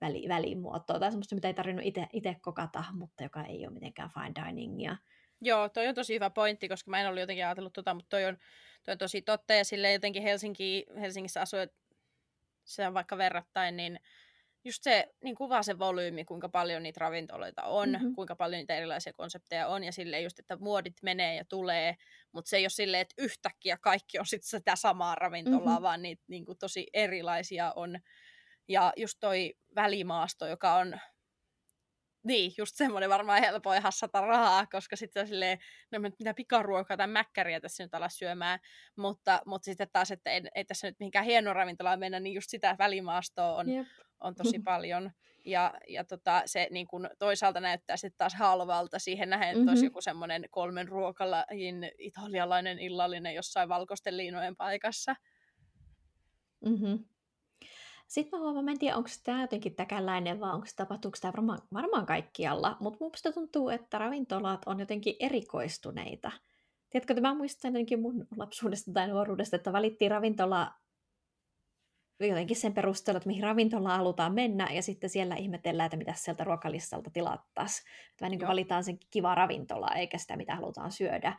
väli, välimuotoa tai semmoista, mitä ei tarvinnut itse kokata, mutta joka ei ole mitenkään fine diningia. Joo, toi on tosi hyvä pointti, koska mä en ollut jotenkin ajatellut tota, mutta toi on, toi on tosi totta ja sille jotenkin Helsinki, Helsingissä asuu, se on vaikka verrattain, niin just se niin kuvaa se volyymi, kuinka paljon niitä ravintoloita on, mm-hmm. kuinka paljon niitä erilaisia konsepteja on, ja sille just, että muodit menee ja tulee, mutta se ei ole silleen, että yhtäkkiä kaikki on sitten sitä samaa ravintolaa, mm-hmm. vaan niitä niin kuin, tosi erilaisia on. Ja just toi välimaasto, joka on niin, just semmoinen varmaan helpoin hassata rahaa, koska sitten silleen, no mitä pikaruokaa tai mäkkäriä tässä nyt alas syömään, mutta, mutta sitten taas, että ei, ei tässä nyt mihinkään hieno ravintolaan mennä, niin just sitä välimaastoa on, on tosi paljon. Ja, ja tota, se niin kun toisaalta näyttää sitten taas halvalta siihen nähden, että mm-hmm. olisi joku semmoinen kolmen ruokalajin italialainen illallinen jossain valkoisten liinojen paikassa. Mm-hmm. Sitten mä huomaan, mä en tiedä, onko tämä jotenkin täkäläinen vai onko tapahtuuko tämä varmaan, varmaan kaikkialla, mutta musta tuntuu, että ravintolat on jotenkin erikoistuneita. Tiedätkö, että mä muistan jotenkin mun lapsuudesta tai nuoruudesta, että valittiin ravintola jotenkin sen perusteella, että mihin ravintolaan halutaan mennä, ja sitten siellä ihmetellään, että mitä sieltä ruokalistalta tilattaisiin. Että niin valitaan sen kiva ravintola, eikä sitä, mitä halutaan syödä.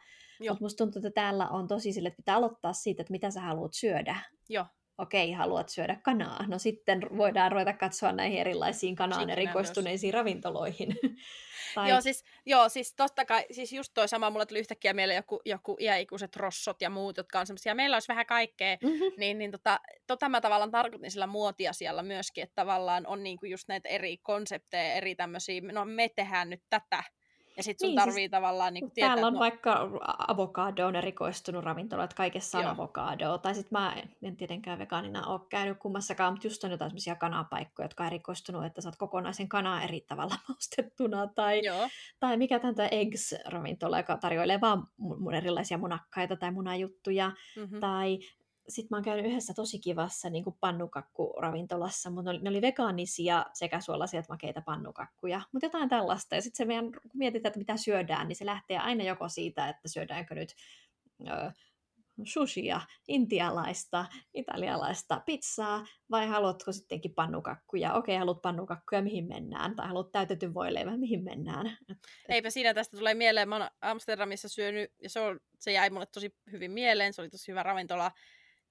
Mutta musta tuntuu, että täällä on tosi sille, että pitää aloittaa siitä, että mitä sä haluat syödä. Joo okei, haluat syödä kanaa. No sitten voidaan ruveta katsoa näihin erilaisiin kanaan erikoistuneisiin ravintoloihin. Tai... Joo, siis, joo, siis totta kai, siis just toi sama, mulla tuli yhtäkkiä mieleen joku, joku iäikuiset rossot ja muut, jotka on semmoisia, meillä olisi vähän kaikkea, mm-hmm. niin, niin tota, tota mä tavallaan tarkoitin sillä muotiasialla myöskin, että tavallaan on niinku just näitä eri konsepteja, eri tämmöisiä, no me tehdään nyt tätä, ja sitten sun niin, tarvii siis, tavallaan niin tietää... Täällä on no... vaikka avokadoon erikoistunut ravintola, että kaikessa on avokadoa. Tai sitten mä en tietenkään vegaanina ole käynyt kummassakaan, mutta just on jotain sellaisia kanapaikkoja, jotka on erikoistunut, että saat kokonaisen kanaa eri tavalla maustettuna. Tai, tai mikä tämä Eggs-ravintola, joka tarjoilee vaan erilaisia munakkaita tai munajuttuja. Mm-hmm. Tai sitten mä oon käynyt yhdessä tosi kivassa niin kuin pannukakkuravintolassa, mutta ne ne oli vegaanisia sekä suolaisia että makeita pannukakkuja, mutta jotain tällaista. Ja sitten se meidän, kun mietitään, että mitä syödään, niin se lähtee aina joko siitä, että syödäänkö nyt ö, sushia, intialaista, italialaista pizzaa, vai haluatko sittenkin pannukakkuja? Okei, haluat pannukakkuja, mihin mennään? Tai haluat täytetyn voileivän, mihin mennään? Eipä siinä tästä tulee mieleen. Mä oon Amsterdamissa syönyt, ja se, on, se jäi mulle tosi hyvin mieleen. Se oli tosi hyvä ravintola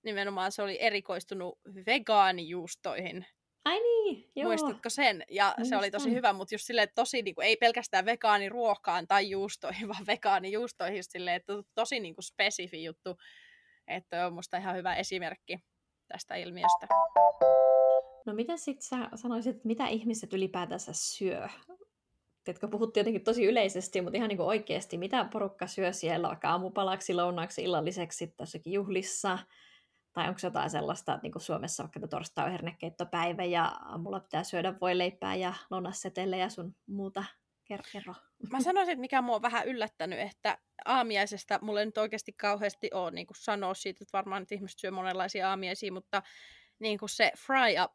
nimenomaan se oli erikoistunut vegaanijuustoihin. Ai niin, joo. Muistatko sen? Ja Muistan. se oli tosi hyvä, mutta just silleen, että tosi niin kuin, ei pelkästään vegaaniruokaan tai juustoihin, vaan vegaanijuustoihin just silleen, että tosi niin kuin spesifi juttu. Että on musta ihan hyvä esimerkki tästä ilmiöstä. No miten sitten sä sanoisit, että mitä ihmiset ylipäätänsä syö? Tiedätkö, puhuttiin jotenkin tosi yleisesti, mutta ihan niin kuin oikeasti, mitä porukka syö siellä vaikka aamupalaksi, lounaaksi, illalliseksi tässäkin juhlissa? Tai onko jotain sellaista, että niin kuin Suomessa vaikka torstai on hernekeittopäivä ja aamulla pitää syödä voileipää ja lounassetelle ja sun muuta kerro. Mä sanoisin, että mikä mua on vähän yllättänyt, että aamiaisesta mulle ei nyt oikeasti kauheasti ole niin kuin sanoa siitä, että varmaan nyt ihmiset syö monenlaisia aamiaisia, mutta niin kuin se fry up,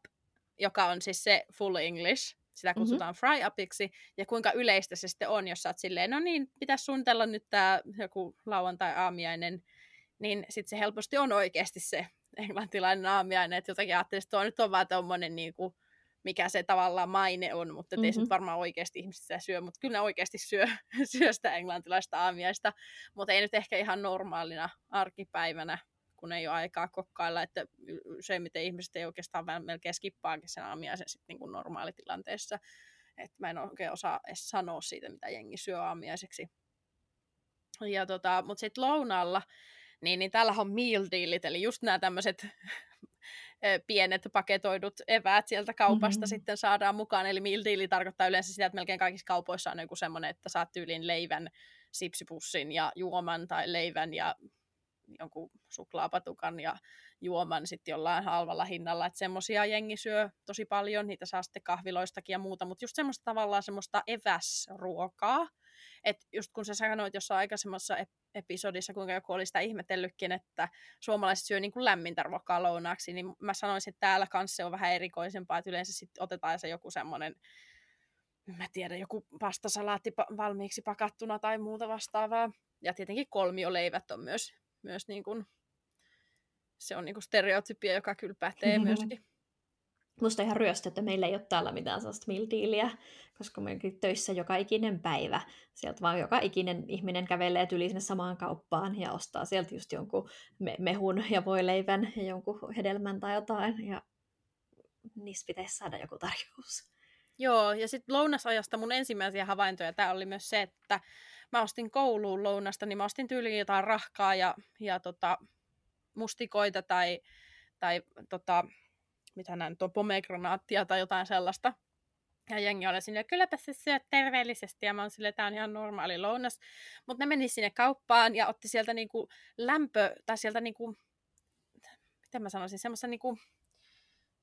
joka on siis se full English, sitä mm-hmm. kutsutaan mm-hmm. fry upiksi, ja kuinka yleistä se sitten on, jos sä oot silleen, no niin, pitäisi suunnitella nyt tämä joku lauantai-aamiainen, niin sitten se helposti on oikeasti se englantilainen aamiainen, että jotenkin ajattelin, että tuo nyt on vaan tommonen niin kuin, mikä se tavallaan maine on, mutta mm-hmm. ei se nyt varmaan oikeasti ihmiset sitä syö, mutta kyllä ne oikeasti syö, syö sitä englantilaista aamiaista, mutta ei nyt ehkä ihan normaalina arkipäivänä, kun ei ole aikaa kokkailla, että useimmiten ihmiset ei oikeastaan melkein skippaakin sen aamiaisen sitten niin kuin normaalitilanteessa. että mä en oikein osaa edes sanoa siitä, mitä jengi syö aamiaiseksi. Ja tota, mutta sitten lounaalla, niin, niin täällä on meal dealit, eli just nämä tämmöiset pienet paketoidut eväät sieltä kaupasta mm-hmm. sitten saadaan mukaan. Eli meal deal tarkoittaa yleensä sitä, että melkein kaikissa kaupoissa on joku semmoinen, että saat tyyliin leivän, sipsipussin ja juoman tai leivän ja jonkun suklaapatukan ja juoman sitten jollain halvalla hinnalla, että semmoisia jengi syö tosi paljon, niitä saa sitten kahviloistakin ja muuta, mutta just semmoista tavallaan semmoista eväsruokaa, että just kun sä sanoit jossain aikaisemmassa episodissa, kuinka joku oli sitä ihmetellytkin, että suomalaiset syö niin kuin lämmintä ruokaa lounaaksi, niin mä sanoisin, että täällä kanssa se on vähän erikoisempaa, että yleensä sitten otetaan se joku semmoinen mä tiedän, joku pastasalaatti valmiiksi pakattuna tai muuta vastaavaa. Ja tietenkin kolmioleivät on myös, myös niin kuin, se on niin kuin stereotypia, joka kyllä pätee myöskin. Musta ihan ryöstö, että meillä ei ole täällä mitään sellaista mildiiliä, koska me töissä joka ikinen päivä. Sieltä vaan joka ikinen ihminen kävelee tyli sinne samaan kauppaan ja ostaa sieltä just jonkun me- mehun ja voileivän ja jonkun hedelmän tai jotain. Ja niistä pitäisi saada joku tarjous. Joo, ja sitten lounasajasta mun ensimmäisiä havaintoja tämä oli myös se, että mä ostin kouluun lounasta, niin mä ostin tyyliin jotain rahkaa ja, ja tota, mustikoita tai, tai tota, mitä näin, tuo pomegranaattia tai jotain sellaista. Ja jengi oli sinne, kylläpä se syöt terveellisesti. Ja mä oon silleen, tää on ihan normaali lounas. Mutta ne meni sinne kauppaan ja otti sieltä niinku lämpö, tai sieltä niinku, miten mä sanoisin, semmoista niinku,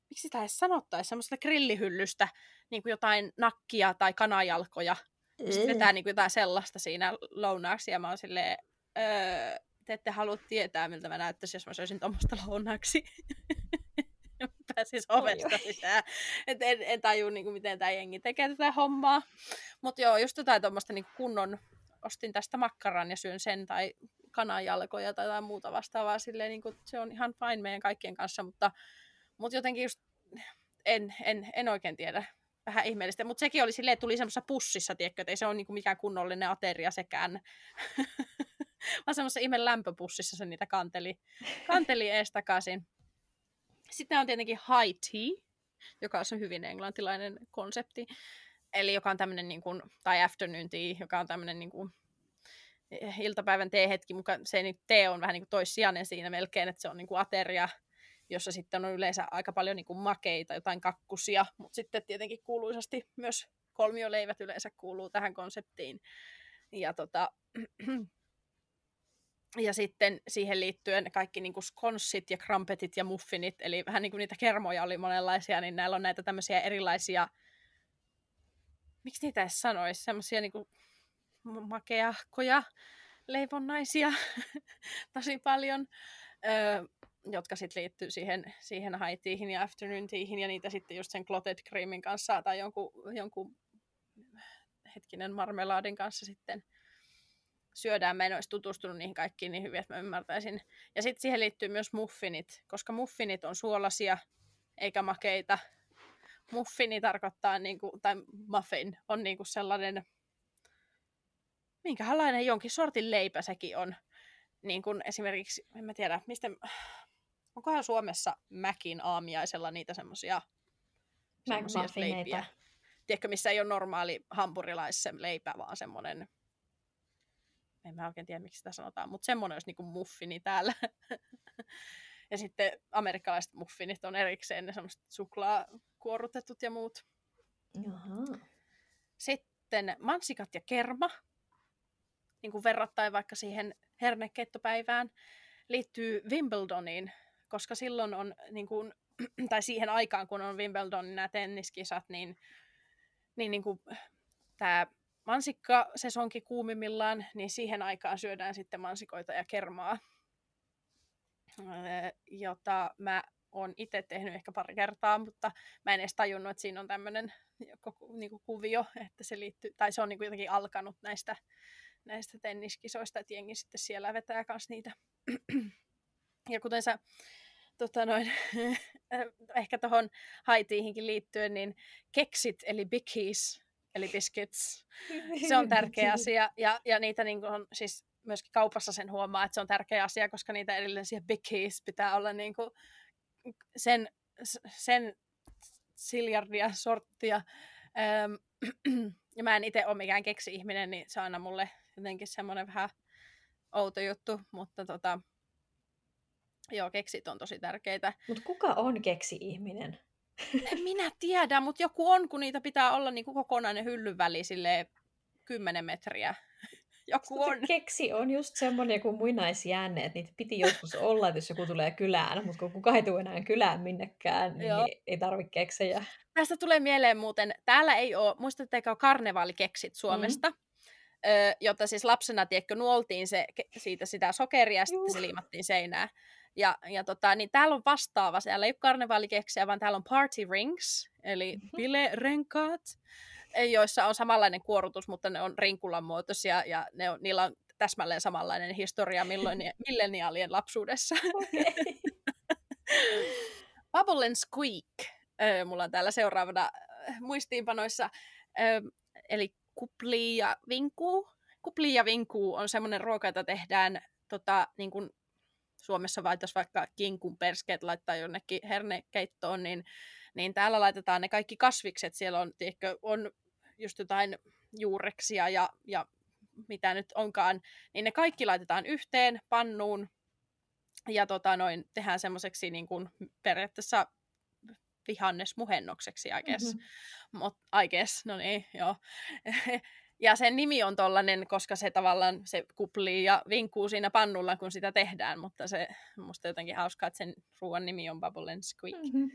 miksi sitä edes sanottaisi, semmoista grillihyllystä, niinku jotain nakkia tai kanajalkoja. Sitten vetää niinku jotain sellaista siinä lounaaksi ja mä oon silleen, öö, te ette halua tietää, miltä mä näyttäisin, jos mä söisin tuommoista lounaaksi. pääsis ovesta sisään. Et en, en tajua, niin kuin, miten tämä jengi tekee tätä hommaa. Mutta joo, just jotain tuommoista niin kunnon, ostin tästä makkaran ja syön sen tai kananjalkoja tai jotain muuta vastaavaa. Silleen, niin kuin, se on ihan fine meidän kaikkien kanssa, mutta, mutta jotenkin just en, en, en oikein tiedä. Vähän ihmeellistä, mutta sekin oli silleen, että tuli semmoisessa pussissa, tiedätkö, että ei se ole niin kuin mikään kunnollinen ateria sekään. Vaan semmoisessa ihme lämpöpussissa se niitä kanteli, kanteli ees takaisin. Sitten on tietenkin high tea, joka on hyvin englantilainen konsepti. eli joka on tämmöinen, niin kuin, tai afternoon tea, joka on tämmöinen niin kuin, iltapäivän teehetki, mutta se nyt tee on vähän niin kuin toissijainen siinä melkein, että se on niin kuin ateria, jossa sitten on yleensä aika paljon niin kuin makeita, jotain kakkusia, mutta sitten tietenkin kuuluisasti myös kolmioleivät yleensä kuuluu tähän konseptiin. Ja, tota, ja sitten siihen liittyen kaikki niin kuin skonssit ja krampetit ja muffinit, eli vähän niin kuin niitä kermoja oli monenlaisia, niin näillä on näitä tämmöisiä erilaisia, miksi niitä edes sanoisi, semmoisia niin kuin makeahkoja leivonnaisia tosi paljon, öö, jotka sitten liittyy siihen, siihen haitiihin ja afternoon teahin ja niitä sitten just sen clotted creamin kanssa tai jonkun, jonkun hetkinen marmelaadin kanssa sitten syödään. Mä en olisi tutustunut niihin kaikkiin niin hyvin, että mä ymmärtäisin. Ja sitten siihen liittyy myös muffinit, koska muffinit on suolasia eikä makeita. Muffini tarkoittaa, niin kuin, tai muffin on niin kuin sellainen, minkälainen jonkin sortin leipä sekin on. Niin kuin esimerkiksi, en mä tiedä, mistä, onkohan Suomessa Mäkin aamiaisella niitä semmoisia leipiä. Tiedätkö, missä ei ole normaali hampurilaisen leipä, vaan semmoinen en mä oikein tiedä, miksi sitä sanotaan, mutta semmoinen olisi niin muffini täällä. ja sitten amerikkalaiset muffinit on erikseen, ne semmoiset suklaakuorutetut ja muut. Jaha. Sitten mansikat ja kerma, niin kuin verrattain vaikka siihen hernekeittopäivään, liittyy Wimbledoniin, koska silloin on, niin kuin, tai siihen aikaan, kun on Wimbledonin nämä tenniskisat, niin, niin, niin kuin, tämä mansikka sesonki kuumimmillaan, niin siihen aikaan syödään sitten mansikoita ja kermaa, jota mä oon itse tehnyt ehkä pari kertaa, mutta mä en edes tajunnut, että siinä on tämmöinen niin kuvio, että se liittyy, tai se on niin kuin jotenkin alkanut näistä, näistä tenniskisoista, että jengi sitten siellä vetää kanssa niitä. ja kuten sä tota noin, ehkä tuohon haitiihinkin liittyen, niin keksit eli bikis eli biscuits. Se on tärkeä asia ja, ja niitä niin kuin on siis myöskin kaupassa sen huomaa, että se on tärkeä asia, koska niitä erillisiä bikkies pitää olla niin kuin sen, sen siljardia sorttia. Öm, ja mä en itse ole mikään keksi-ihminen, niin se on aina mulle jotenkin semmoinen vähän outo juttu, mutta tota, joo, keksit on tosi tärkeitä. Mutta kuka on keksi-ihminen? En minä tiedä, mutta joku on, kun niitä pitää olla niin kuin kokonainen hyllyn väli silleen 10 metriä. Joku on. Keksi on just semmoinen kuin muinaisjänne, että niitä piti joskus olla, että jos joku tulee kylään, mutta kun kukaan ei tule enää kylään minnekään, niin Joo. ei tarvitse keksejä. Tästä tulee mieleen muuten, täällä ei ole, muistatteko karnevaalikeksit Suomesta? Mm. Ö, jota siis lapsena, tiedätkö, nuoltiin se, siitä sitä sokeria ja sitten se liimattiin seinään. Ja, ja tota, niin täällä on vastaava, siellä ei ole karnevaalikeksiä, vaan täällä on party rings, eli mm-hmm. bilerenkaat, joissa on samanlainen kuorutus, mutta ne on rinkulan muotoisia ja ne on, niillä on täsmälleen samanlainen historia milloin, milleniaalien lapsuudessa. Okay. Bubble and Squeak. mulla on täällä seuraavana muistiinpanoissa. eli kupli ja vinkuu. Kupli ja vinkuu on semmoinen ruoka, jota tehdään tota, niin kuin Suomessa vaitas vaikka kinkun perskeet laittaa jonnekin hernekeittoon, niin, niin täällä laitetaan ne kaikki kasvikset. Siellä on, tiedätkö, on just jotain juureksia ja, ja mitä nyt onkaan, niin ne kaikki laitetaan yhteen pannuun ja tota noin, tehdään semmoiseksi niin kuin periaatteessa vihannesmuhennokseksi, I guess. Mm-hmm. Mut, I guess, no niin, joo. Ja sen nimi on tollanen, koska se tavallaan se kuplii ja vinkuu siinä pannulla, kun sitä tehdään, mutta se musta jotenkin hauskaa, että sen ruoan nimi on Bubble and Squeak. Mm-hmm.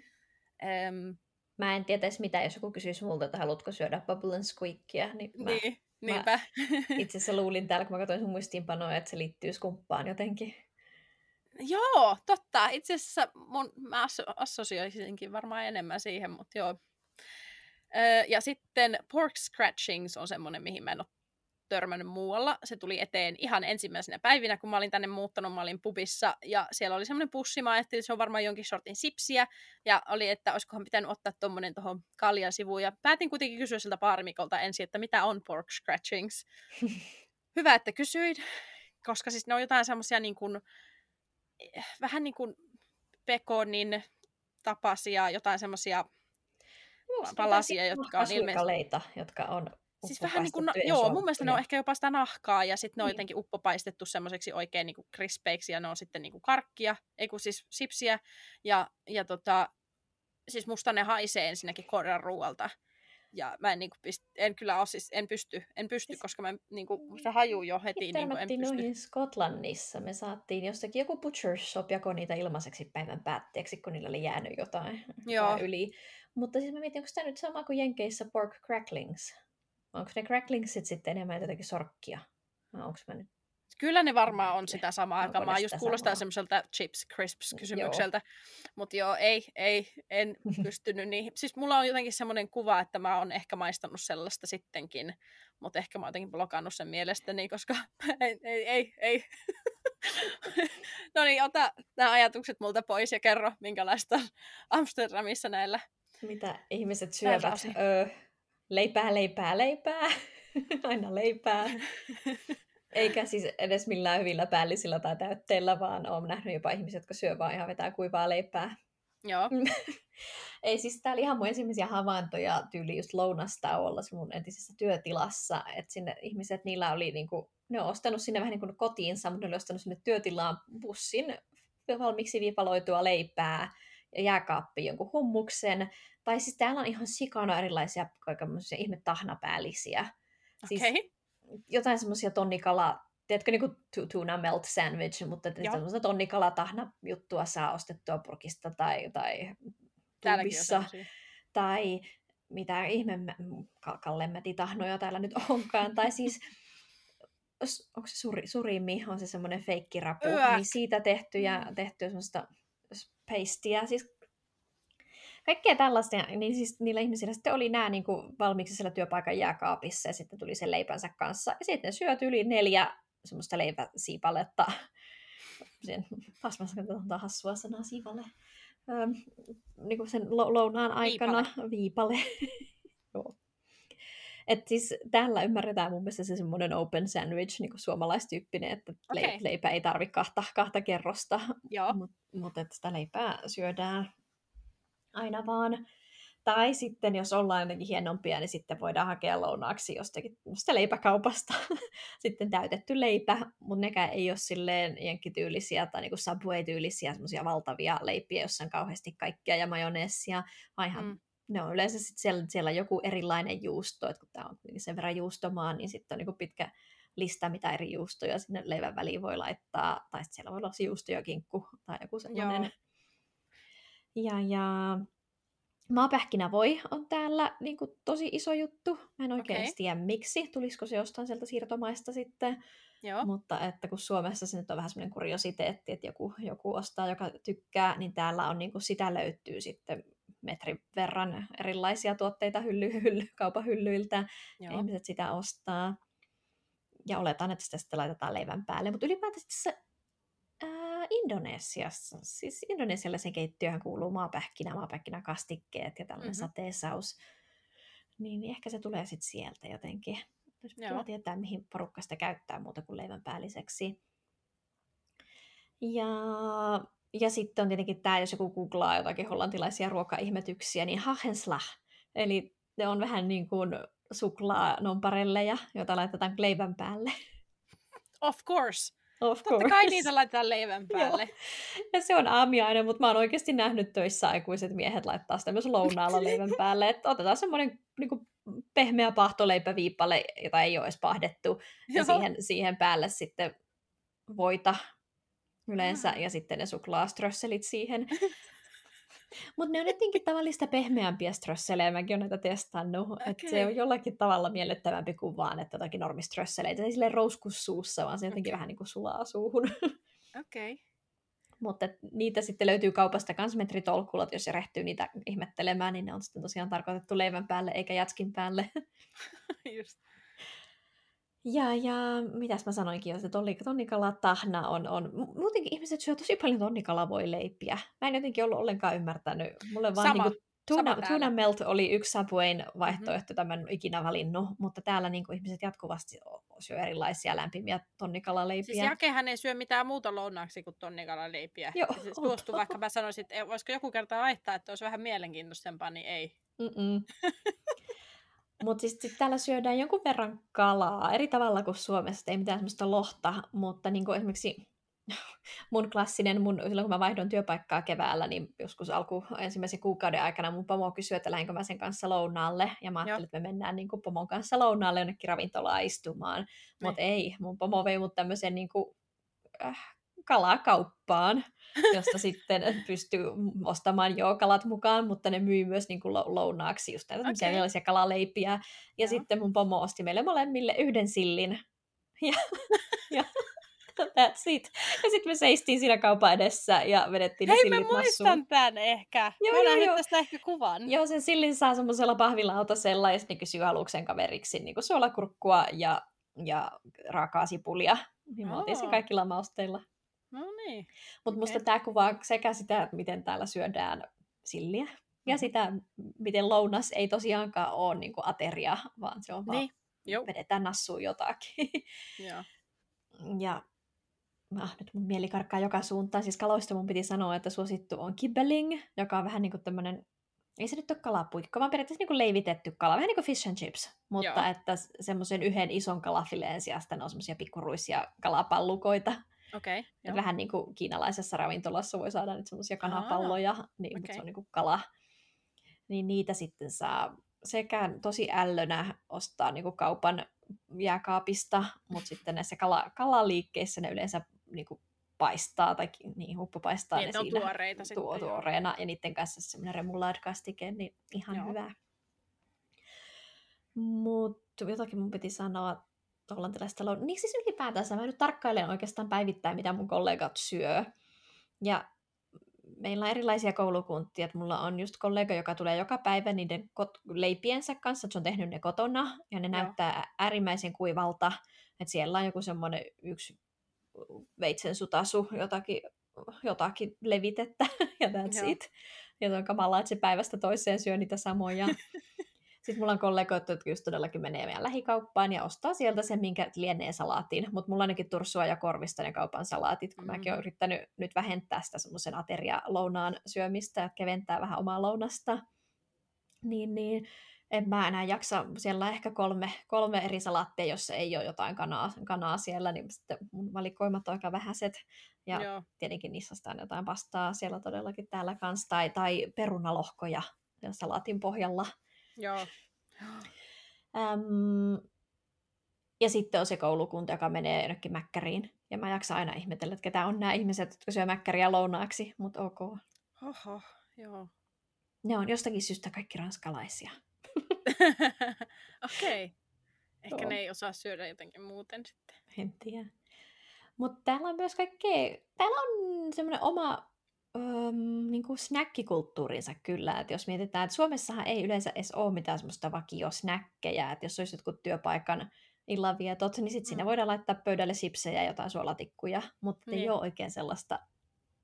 Um, mä en tietäisi mitä, jos joku kysyisi multa, että haluatko syödä Bubble and Squeakia, niin mä, niin, niinpä. Mä itse asiassa luulin täällä, kun mä katsoin sun muistiinpanoja, että se liittyy skumppaan jotenkin. Joo, totta. Itse asiassa mun, mä assosioisinkin varmaan enemmän siihen, mutta joo, ja sitten pork scratchings on semmoinen, mihin mä en ole törmännyt muualla. Se tuli eteen ihan ensimmäisenä päivinä, kun mä olin tänne muuttanut, mä olin pubissa, ja siellä oli semmoinen pussi, mä ajattelin, että se on varmaan jonkin sortin sipsiä, ja oli, että olisikohan pitänyt ottaa tuommoinen tuohon kaljan sivuun, ja päätin kuitenkin kysyä siltä paarimikolta ensin, että mitä on pork scratchings. Hyvä, että kysyit, koska siis ne on jotain semmoisia niin kuin, eh, vähän niin kuin pekonin tapasia, jotain semmoisia palasia, jotka on ilmeisesti... jotka on Siis vähän niin kuin, no, joo, mun mielestä ne on ehkä jopa sitä nahkaa ja sitten ne on niin. jotenkin uppopaistettu semmoiseksi oikein niin kuin krispeiksi ja ne on sitten niin kuin karkkia, ei kun siis sipsiä ja, ja tota, siis musta ne haisee ensinnäkin Korean ruoalta. Ja mä en, niin kuin, pist, en kyllä ole, siis en pysty, en pysty siis, koska mä, niin kuin, se hajuu jo heti, niin kuin, en pysty. noihin Skotlannissa, me saatiin jostakin joku butcher shop jako niitä ilmaiseksi päivän päätteeksi, kun niillä oli jäänyt jotain Joo. yli. Mutta siis mä mietin, onko tämä nyt sama kuin Jenkeissä pork cracklings? Onko ne cracklingsit sitten enemmän jotenkin sorkkia? Onko mä nyt Kyllä ne varmaan on sitä samaa kamaa. Just kuulostaa semmoiselta chips crisps kysymykseltä. Mutta joo, ei, ei, en pystynyt niihin. Siis mulla on jotenkin semmoinen kuva, että mä oon ehkä maistanut sellaista sittenkin. Mutta ehkä mä oon jotenkin blokannut sen mielestäni, koska ei, ei, ei. ei. no niin, ota nämä ajatukset multa pois ja kerro, minkälaista Amsterdamissa näillä. Mitä ihmiset syövät? Öö, leipää, leipää, leipää. Aina leipää. Eikä siis edes millään hyvillä päällisillä tai täytteillä, vaan olen nähnyt jopa ihmisiä, jotka syö vaan ihan vetää kuivaa leipää. Joo. Ei siis, tää oli ihan mun ensimmäisiä havaintoja tyyli just lounastauolla mun entisessä työtilassa, että sinne ihmiset, niillä oli niinku, ne on ostanut sinne vähän niin kuin kotiinsa, mutta ne oli ostanut sinne työtilaan bussin valmiiksi viipaloitua leipää jääkaappiin jonkun hummuksen. Tai siis täällä on ihan sikana erilaisia kaikenlaisia ihme tahnapäällisiä. Siis okay jotain semmoisia tonnikala, tiedätkö, niin kuin tuna melt sandwich, mutta semmoista tonnikala-tahna juttua saa ostettua purkista tai, tai tubissa. Tai mitä ihme kallemmätitahnoja täällä nyt onkaan. tai siis, onko se suri, surimi, on se semmoinen feikkirapu, niin siitä tehtyjä, mm. tehtyä semmoista pastia. Siis kaikkea tällaista, niin siis niillä ihmisillä sitten oli nämä niin kuin valmiiksi siellä työpaikan jääkaapissa ja sitten tuli sen leipänsä kanssa. Ja sitten syöty yli neljä semmoista leipäsiipaletta. Sen, taas mä sanon hassua sanaa siipale. Öö, niin kuin sen lounaan aikana viipale. viipale. Joo. Et siis täällä ymmärretään mun mielestä se semmoinen open sandwich, niin kuin suomalaistyyppinen, että okay. leipä ei tarvitse kahta, kahta kerrosta, mutta mut, sitä leipää syödään aina vaan. Tai sitten, jos ollaan jotenkin hienompia, niin sitten voidaan hakea lounaaksi jostakin leipäkaupasta sitten täytetty leipä, mutta nekään ei ole silleen jenkkityylisiä tai niinku Subway-tyylisiä semmoisia valtavia leipiä, jossa on kauheasti kaikkea ja majoneessia, vaan ihan mm. Ne on yleensä sitten siellä, siellä joku erilainen juusto, että kun tämä on sen verran juustomaa, niin sitten on niinku pitkä lista, mitä eri juustoja sinne leivän väliin voi laittaa, tai sitten siellä voi olla juusto ja kinkku tai joku sellainen. Joo ja, ja maapähkinävoi on täällä niin kuin, tosi iso juttu. Mä en oikein okay. tiedä miksi, tulisiko se jostain sieltä siirtomaista sitten. Joo. Mutta että kun Suomessa se nyt on vähän semmoinen kuriositeetti, että joku, joku ostaa, joka tykkää, niin täällä on niin kuin, sitä löytyy sitten metrin verran erilaisia tuotteita hylly, hylly, kaupan hyllyiltä. Joo. Ihmiset sitä ostaa. Ja oletan, että sitä sitten laitetaan leivän päälle. Mutta ylipäätään se Indonesiassa, siis indonesialaisen keittiöhän kuuluu maapähkinä, maapähkinäkastikkeet ja tällainen mm-hmm. sateesaus, niin ehkä se tulee sitten sieltä jotenkin. Kyllä tietää, mihin porukka sitä käyttää muuta kuin leivän päälliseksi. Ja, ja sitten on tietenkin tämä, jos joku googlaa jotakin hollantilaisia ruokaihmetyksiä, niin hahenslah. Eli ne on vähän niin kuin suklaa-nomparelleja, joita laitetaan leivän päälle. Of course. Of Totta course. kai niitä laitetaan leivän päälle. ja se on aamiainen, mutta mä oon oikeasti nähnyt töissä aikuiset miehet laittaa sitä myös lounaalla leivän päälle. Että otetaan semmoinen niin kuin, pehmeä pahtoleipäviipale, jota ei ole edes pahdettu, ja siihen, siihen päälle sitten voita yleensä, ja sitten ne suklaaströsselit siihen. Mutta ne on jotenkin tavallista pehmeämpiä strösselejä, mäkin olen näitä testannut. Okay. Että se on jollakin tavalla miellyttävämpi kuin vaan, että jotakin normiströsseleitä. Ei silleen rouskus suussa, vaan se jotenkin okay. vähän niin kuin sulaa suuhun. Okei. Okay. Mutta niitä sitten löytyy kaupasta kans metritolkulla, jos se rehtyy niitä ihmettelemään, niin ne on sitten tosiaan tarkoitettu leivän päälle eikä jatskin päälle. Just. Ja, ja mitäs mä sanoinkin, että tonnikala tahna on, on, muutenkin ihmiset syö tosi paljon tonnikala voi leipiä. Mä en jotenkin ollut ollenkaan ymmärtänyt. Mulle vaan Sama. Niin tuna, tuna melt oli yksi Subwayn mm-hmm. vaihtoehto, mm-hmm. tämän ikinä valinnut, mutta täällä niin kuin, ihmiset jatkuvasti syö erilaisia lämpimiä tonnikalalleipiä. Siis Jakehän ei syö mitään muuta lounaaksi kuin tonnikalaleipiä. Joo, siis vaikka mä sanoisin, että voisiko joku kerta vaihtaa, että olisi vähän mielenkiintoisempaa, niin ei. Mutta siis sit täällä syödään jonkun verran kalaa, eri tavalla kuin Suomessa, ei mitään semmoista lohta, mutta niin kuin esimerkiksi mun klassinen, mun, silloin kun mä vaihdon työpaikkaa keväällä, niin joskus alku ensimmäisen kuukauden aikana mun pomo kysyi, että lähdenkö mä sen kanssa lounaalle, ja mä ajattelin, Joo. että me mennään niin kuin pomon kanssa lounaalle jonnekin ravintolaan istumaan, mutta niin. ei, mun pomo vei mut tämmöiseen niin kuin, äh, kalakauppaan, josta sitten pystyy ostamaan jo kalat mukaan, mutta ne myy myös niin kuin lounaaksi just näitä okay. erilaisia kalaleipiä. Ja Joo. sitten mun pomo osti meille molemmille yhden sillin. Ja, ja that's it. Ja sitten me seistiin siinä kaupan edessä ja vedettiin Hei, ne sillit mä muistan massuun. tämän ehkä. Joo, mä joo. tästä ehkä kuvan. Joo, sen sillin saa semmoisella pahvilautasella ja sitten kysyy aluksen kaveriksi niin kuin suolakurkkua ja, ja raakaa sipulia. Niin me oltiin kaikilla mausteilla. No niin. Mutta okay. musta tämä kuvaa sekä sitä, miten täällä syödään silliä, ja mm-hmm. sitä, miten lounas ei tosiaankaan ole niin kuin ateria, vaan se on vaan, niin. Joo. vedetään nassuun jotakin. Joo. ja ah, nyt mun mieli karkkaa joka suuntaan. Siis kaloista mun piti sanoa, että suosittu on kibbeling, joka on vähän niin kuin tämmöinen, ei se nyt ole kalapuikko, vaan periaatteessa niin kuin leivitetty kala, vähän niin kuin fish and chips. Mutta Joo. että semmoisen yhden ison kalafileen sijasta ne on semmoisia pikkuruisia kalapallukoita. Okay, jo. Vähän niin kuin kiinalaisessa ravintolassa voi saada nyt semmoisia kanapalloja, Aa, niin, okay. mutta se on niin kuin kala. Niin niitä sitten saa sekä tosi ällönä ostaa niin kuin kaupan jääkaapista, mutta sitten näissä kala, kalaliikkeissä ne yleensä niin kuin paistaa tai niin huppupaistaa niin, ne siinä tuoreita tuo, tuoreena ja niiden kanssa semmoinen remoulade-kastike, niin ihan Joo. hyvä. Mutta jotakin mun piti sanoa hollantilaista lounasta. Niin siis ylipäätänsä mä nyt tarkkailen oikeastaan päivittäin, mitä mun kollegat syö. Ja meillä on erilaisia koulukuntia. Että mulla on just kollega, joka tulee joka päivä niiden kot- leipiensä kanssa, että se on tehnyt ne kotona, ja ne Joo. näyttää äärimmäisen kuivalta. Että siellä on joku semmoinen yksi veitsen sutasu, jotakin, jotakin levitettä, ja that's Joo. it. Ja on kamalaa, että se päivästä toiseen syö niitä samoja. Sitten mulla on kollegoita, jotka just todellakin menee meidän lähikauppaan ja ostaa sieltä sen, minkä lienee salaatin. Mutta mulla ainakin tursua ja korvista ne kaupan salaatit, kun mm. mäkin olen yrittänyt nyt vähentää sitä semmoisen ateria-lounaan syömistä ja keventää vähän omaa lounasta. Niin, niin en mä enää jaksa, siellä on ehkä kolme, kolme eri salaattia, jos ei ole jotain kanaa, kanaa siellä, niin sitten mun valikoimat on aika vähäiset. Ja Joo. tietenkin niissä on jotain pastaa siellä todellakin täällä kanssa, tai, tai perunalohkoja salaatin pohjalla. Joo. Äm, ja sitten on se koulukunta, joka menee jonnekin mäkkäriin. Ja mä jaksan aina ihmetellä, että ketä on nämä ihmiset, jotka syö mäkkäriä lounaaksi, mutta ok. Oho, joo. Ne on jostakin syystä kaikki ranskalaisia. Okei. Okay. Ehkä joo. ne ei osaa syödä jotenkin muuten sitten. En tiedä. Mutta täällä on myös kaikkea, täällä on semmoinen oma öm, niin kuin snäkkikulttuurinsa kyllä. että jos mietitään, että Suomessahan ei yleensä edes ole mitään semmoista vakiosnäkkejä, että jos olisi jotkut työpaikan illanvietot, niin sitten mm. sinne voidaan laittaa pöydälle sipsejä ja jotain suolatikkuja, mutta niin. ei ole oikein sellaista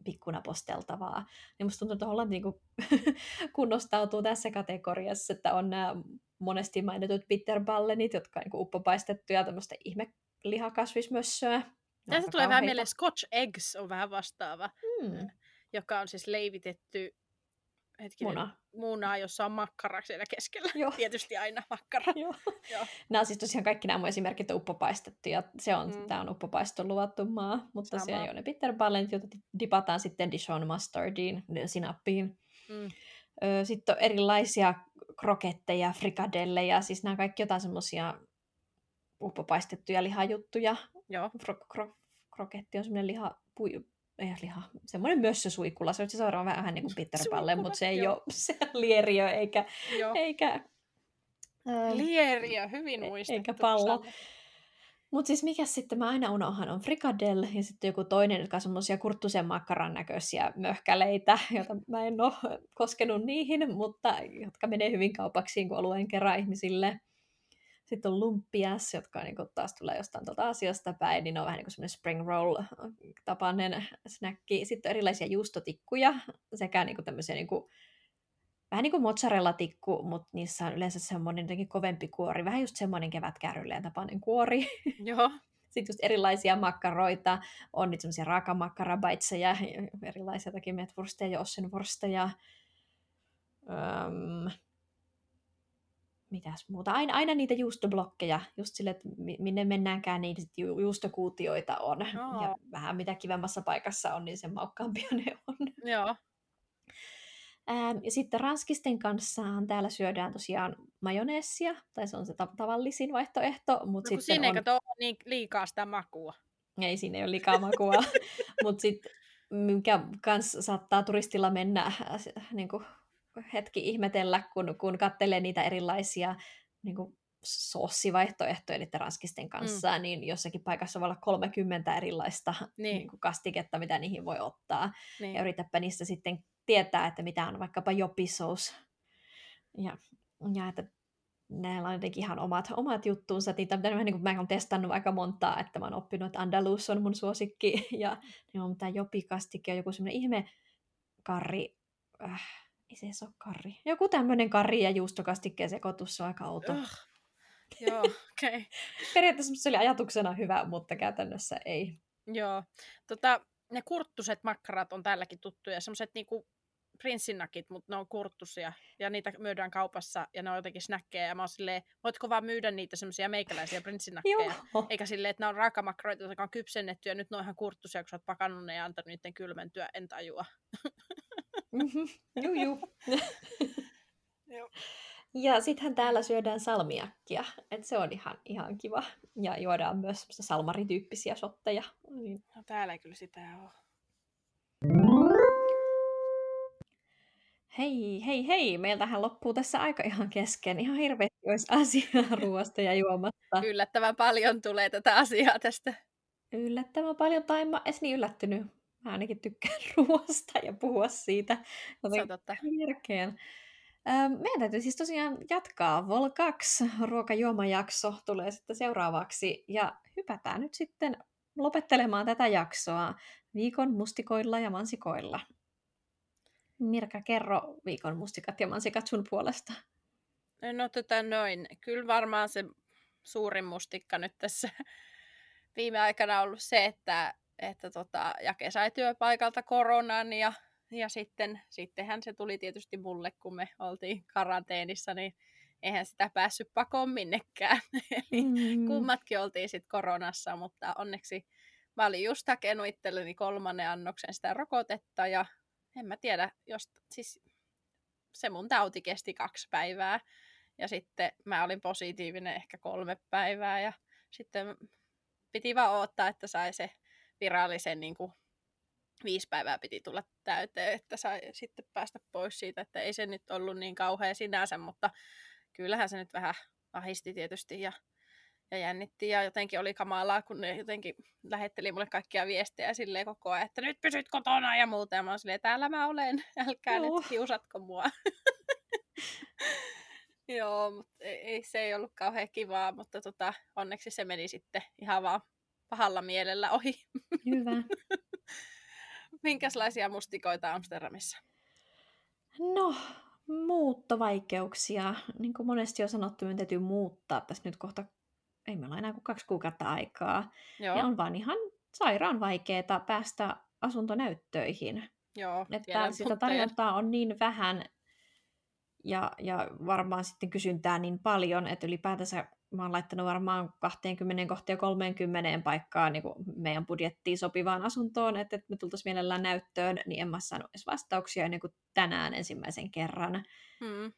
pikkuna posteltavaa. Niin musta tuntuu, että Hollanti niin kuin kunnostautuu tässä kategoriassa, että on nämä monesti mainitut bitterballenit, jotka on niin uppopaistettuja tämmöistä ihme lihakasvismössöä. Tässä tulee vähän mieleen Scotch Eggs on vähän vastaava. Hmm joka on siis leivitetty hetkinen, Muna. munaa, jossa on makkara siellä keskellä. Joo. Tietysti aina makkara. Joo. Joo. Nämä on siis tosiaan kaikki nämä mun esimerkit on uppopaistettu, ja se on, mm. tämä on uppopaiston luvattu maa, mutta Sama. tosiaan jo ne bitterballenit, joita dipataan sitten Dijon mustardiin, sinappiin. Mm. Sitten on erilaisia kroketteja, frikadelleja, siis nämä kaikki jotain semmoisia uppopaistettuja lihajuttuja. Joo. Kro- kro- kroketti on semmoinen liha, liha, semmoinen mössösuikula, se on se seuraava vähän niin kuin Peter Palle, mutta se ei joo. ole se lieriö eikä, eikä äh, Lieriö, hyvin muistettu. Eikä pallo. Mutta siis mikä sitten, mä aina unohan, on frikadell ja sitten joku toinen, jotka on semmoisia kurttusen makkaran näköisiä möhkäleitä, joita mä en ole koskenut niihin, mutta jotka menee hyvin kaupaksiin, kun alueen kerran ihmisille. Sitten on lumppias, jotka niin kuin, taas tulee jostain tuolta asiasta päin, niin ne on vähän niin kuin semmoinen spring roll-tapainen snacki. Sitten on erilaisia juustotikkuja sekä niin kuin tämmöisiä niin kuin, vähän niin kuin mozzarella-tikku, mutta niissä on yleensä semmoinen jotenkin kovempi kuori, vähän just semmoinen kevätkärrylleen tapainen kuori. Joo. Sitten just erilaisia makkaroita, on niitä semmoisia raakamakarabaitseja, erilaisia takia metwursteja ja ossenwursteja. Öm, mitäs muuta, aina, aina niitä juustoblokkeja, just sille, että minne mennäänkään, niin sit ju, juustokuutioita on. Oo. Ja vähän mitä kivemmassa paikassa on, niin sen maukkaampia ne on. Joo. Ähm, ja sitten ranskisten kanssa täällä syödään tosiaan majoneessia, tai se on se ta- tavallisin vaihtoehto. Mutta No sitten siinä on... ei niin liikaa sitä makua. Ei siinä ei ole liikaa makua. mutta sitten mikä kans saattaa turistilla mennä äh, niin kuin hetki ihmetellä, kun, kun kattelee niitä erilaisia niin kuin soossivaihtoehtoja niiden ranskisten kanssa, mm. niin jossakin paikassa voi olla 30 erilaista Niin. niin kuin kastiketta, mitä niihin voi ottaa. Niin. Ja yritäpä niistä sitten tietää, että mitä on vaikkapa jopisous. Ja, ja että näillä on jotenkin ihan omat, omat juttuunsa. Niitä, mitä mä, niin kuin, mä olen testannut aika montaa, että mä oon oppinut, että Andalus on mun suosikki. Ja niin on tämä jopikastike on joku semmoinen ihme karri. Äh, ei se edes ole karri. Joku tämmöinen karri ja juustokastikkeen sekoitus, se on aika outo. Ugh. Joo, okei. Okay. Periaatteessa se oli ajatuksena hyvä, mutta käytännössä ei. Joo. Tota, ne kurttuset makkarat on täälläkin tuttuja. Semmoiset niinku prinssinakit, mutta ne on kurttusia. Ja niitä myydään kaupassa ja ne on jotenkin snäkkejä. Ja mä oon silleen, voitko vaan myydä niitä semmoisia meikäläisiä prinssinakkeja? Eikä silleen, että ne on raakamakkaroita, jotka on kypsennetty ja nyt ne on ihan kurttusia, kun sä oot pakannut ne ja antanut niiden kylmentyä. En tajua. Mm-hmm. Juu, juu. Ja sittenhän täällä syödään salmiakkia, että se on ihan, ihan kiva. Ja juodaan myös salmarityyppisiä shotteja. Niin. No täällä ei kyllä sitä ole. Hei, hei, hei, meiltähän loppuu tässä aika ihan kesken. Ihan hirveästi olisi asiaa ruoasta ja juomasta. Yllättävän paljon tulee tätä asiaa tästä. Yllättävän paljon, tai en mä edes niin yllättynyt. Mä ainakin tykkään ruoasta ja puhua siitä. Se on totta. Järkeen. Meidän täytyy siis tosiaan jatkaa. Vol 2 ruokajuomajakso tulee sitten seuraavaksi. Ja hypätään nyt sitten lopettelemaan tätä jaksoa viikon mustikoilla ja mansikoilla. Mirka, kerro viikon mustikat ja mansikat sun puolesta. No tota noin, kyllä varmaan se suurin mustikka nyt tässä viime aikana on ollut se, että, että tota, Jake sai työpaikalta koronan ja, ja sitten, sittenhän se tuli tietysti mulle, kun me oltiin karanteenissa, niin eihän sitä päässyt pakoon minnekään. Eli Mm. kummatkin oltiin sitten koronassa, mutta onneksi mä olin just hakenut itselleni kolmannen annoksen sitä rokotetta ja en mä tiedä, jos, siis se mun tauti kesti kaksi päivää ja sitten mä olin positiivinen ehkä kolme päivää ja sitten piti vaan odottaa, että sai se virallisen niin kuin viisi päivää piti tulla täyteen, että sai sitten päästä pois siitä, että ei se nyt ollut niin kauhea sinänsä, mutta kyllähän se nyt vähän ahisti tietysti ja, ja jännitti ja jotenkin oli kamalaa, kun ne jotenkin lähetteli mulle kaikkia viestejä silleen koko ajan, että nyt pysyt kotona ja muuta ja mä oon silleen, täällä mä olen, älkää Joo. nyt kiusatko mua. Joo, mutta ei, ei, se ei ollut kauhean kivaa, mutta tota, onneksi se meni sitten ihan vaan pahalla mielellä ohi. Hyvä. Minkälaisia mustikoita Amsterdamissa? No, muuttovaikeuksia. Niin kuin monesti on sanottu, meidän täytyy muuttaa tässä nyt kohta, ei meillä ole enää kuin kaksi kuukautta aikaa. Joo, Ja on vaan ihan sairaan vaikeaa päästä asuntonäyttöihin. joo. Että sitä tarjontaa on niin vähän ja, ja varmaan sitten kysyntää niin paljon, että ylipäätänsä mä oon laittanut varmaan 20 kohta ja 30 paikkaa niin kuin meidän budjettiin sopivaan asuntoon, että, me tultaisiin mielellään näyttöön, niin en mä saanut edes vastauksia ennen kuin tänään ensimmäisen kerran. Mm,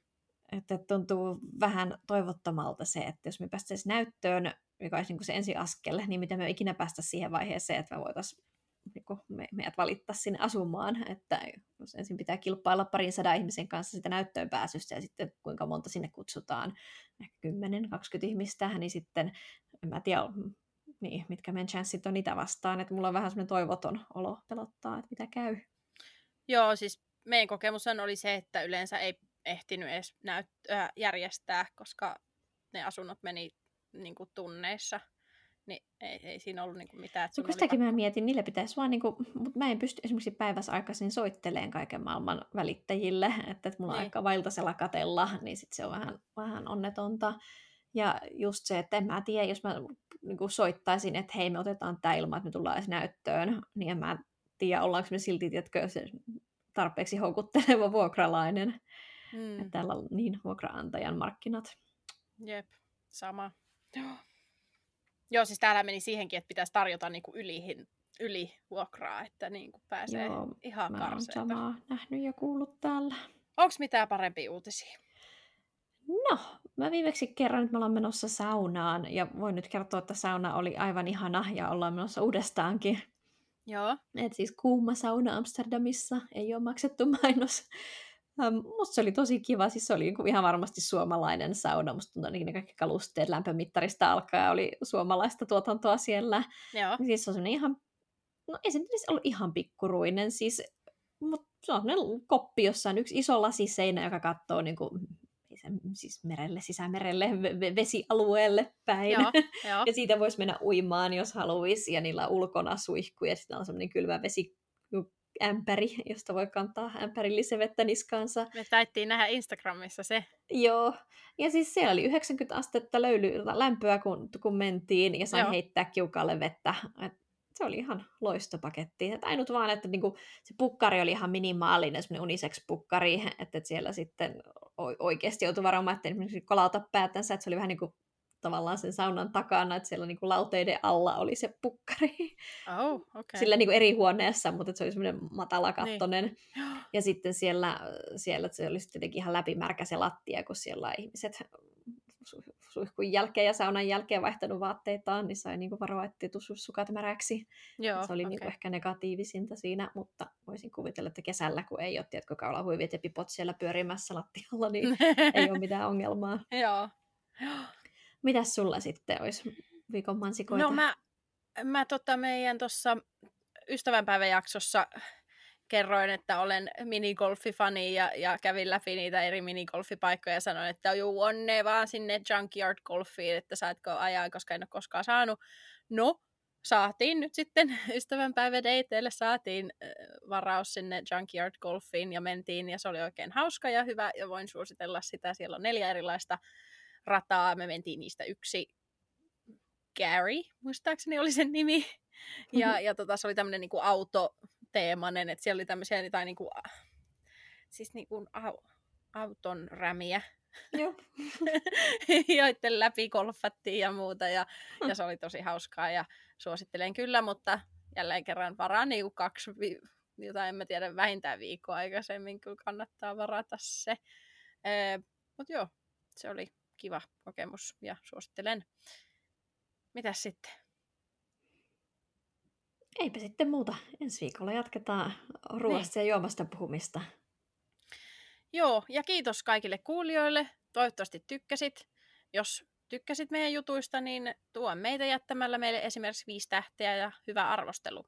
Että tuntuu vähän toivottomalta se, että jos me päästäisiin näyttöön, mikä olisi niin kuin se ensiaskel, niin miten me ikinä päästä siihen vaiheeseen, että me voitaisiin niin me, meidät valittaa sinne asumaan, että jos ensin pitää kilpailla parin sadan ihmisen kanssa sitä näyttöön pääsystä ja sitten kuinka monta sinne kutsutaan, ehkä 10-20 ihmistä, niin sitten en mä tiedä, niin, mitkä meidän chanssit on niitä vastaan, että mulla on vähän semmoinen toivoton olo pelottaa, että mitä käy. Joo, siis meidän kokemushan oli se, että yleensä ei ehtinyt edes näyt- äh, järjestää, koska ne asunnot meni niin kuin tunneissa. Niin ei, ei siinä ollut niin kuin mitään. Että No kun sitäkin mä pakko- mietin, niille pitäisi vaan, niinku, mutta mä en pysty esimerkiksi päivässä aikaisin soitteleen kaiken maailman välittäjille, että, että mulla on Niin. aika vailtasella katella, niin sit se on vähän, vähän onnetonta. Ja just se, että en mä tiedä, jos mä niinku soittaisin, että hei me otetaan tämä ilman, että me tullaan edes näyttöön, niin en mä tiedä, ollaanko me silti, tiedätkö, se tarpeeksi houkutteleva vuokralainen, Mm. että täällä on niin vuokraantajan markkinat. Jep, sama. Joo. Joo, siis täällä meni siihenkin, että pitäisi tarjota niinku yli, yli vuokraa, että niinku pääsee Joo, ihan Mä oon karseeta. samaa nähnyt ja kuullut täällä. Onko mitään parempia uutisia? No, mä viimeksi kerran, että me ollaan menossa saunaan ja voin nyt kertoa, että sauna oli aivan ihana ja ollaan menossa uudestaankin. Joo. Et siis kuuma sauna Amsterdamissa, ei ole maksettu mainos. Ähm, musta se oli tosi kiva, siis se oli niinku ihan varmasti suomalainen sauna, musta tuntuu ainakin ne kaikki kalusteet lämpömittarista alkaa oli suomalaista tuotantoa siellä. Joo. Siis se on ihan, no ei se nyt ollut ihan pikkuruinen, siis, mutta se on koppi, jossa on yksi iso lasiseinä, joka katsoo niinku, siis merelle, sisämerelle, ve- vesialueelle päin. Joo, joo. Ja siitä voisi mennä uimaan, jos haluaisi, ja niillä on ulkona suihkuja, ja sitten on semmoinen kylmä vesi ämpäri, josta voi kantaa ämpärillisen vettä niskaansa. Me taittiin nähdä Instagramissa se. Joo, ja siis siellä oli 90 astetta löyly, lämpöä, kun, kun mentiin, ja sain Joo. heittää kiukaalle vettä. Et se oli ihan loistopaketti. Et ainut vaan, että niinku, se pukkari oli ihan minimaalinen, semmoinen unisex-pukkari, että et siellä sitten oikeasti joutui varomaan, että esimerkiksi kolauta päätänsä, että se oli vähän niin kuin tavallaan sen saunan takana, että siellä niin kuin lauteiden alla oli se pukkari. Oh. Okay. Sillä niin kuin eri huoneessa, mutta se oli semmoinen matalakattonen. Niin. Ja sitten siellä, siellä se oli sitten ihan läpimärkä se lattia, kun siellä ihmiset su- suihkun jälkeen ja saunan jälkeen vaihtanut vaatteitaan, niin sai niin kuin varoa, ettei tuu sukat märäksi. Joo, se oli okei. niin kuin ehkä negatiivisinta siinä, mutta voisin kuvitella, että kesällä, kun ei ole, tiedätkö, kaulahuivit ja pipot siellä pyörimässä lattialla, niin ei ole mitään ongelmaa. Joo. Mitäs sulla sitten olisi viikon mansikoita? No mä, mä tota meidän tuossa ystävänpäiväjaksossa kerroin, että olen minigolfifani ja, ja kävin läpi niitä eri minigolfipaikkoja ja sanoin, että juu, onne vaan sinne Junkyard Golfiin, että saatko ajaa, koska en ole koskaan saanut. No, saatiin nyt sitten ystävänpäivädeiteille, saatiin äh, varaus sinne Junkyard Golfiin ja mentiin ja se oli oikein hauska ja hyvä ja voin suositella sitä. Siellä on neljä erilaista rataa. Me mentiin niistä yksi Gary, muistaakseni oli sen nimi. Ja, ja tota, se oli tämmöinen niinku autoteemainen, että siellä oli tämmöisiä jotain niinku, siis niinku au, auton rämiä, Joo. joiden läpi golfattiin ja muuta. Ja, ja se oli tosi hauskaa ja suosittelen kyllä, mutta jälleen kerran varaan niinku kaksi, vi- jotain en mä tiedä, vähintään viikkoa aikaisemmin, kyllä kannattaa varata se. Mutta joo, se oli kiva kokemus ja suosittelen. Mitäs sitten? Eipä sitten muuta. Ensi viikolla jatketaan ruoasta ja juomasta puhumista. Joo, ja kiitos kaikille kuulijoille. Toivottavasti tykkäsit. Jos tykkäsit meidän jutuista, niin tuo meitä jättämällä meille esimerkiksi viisi tähteä ja hyvä arvostelu.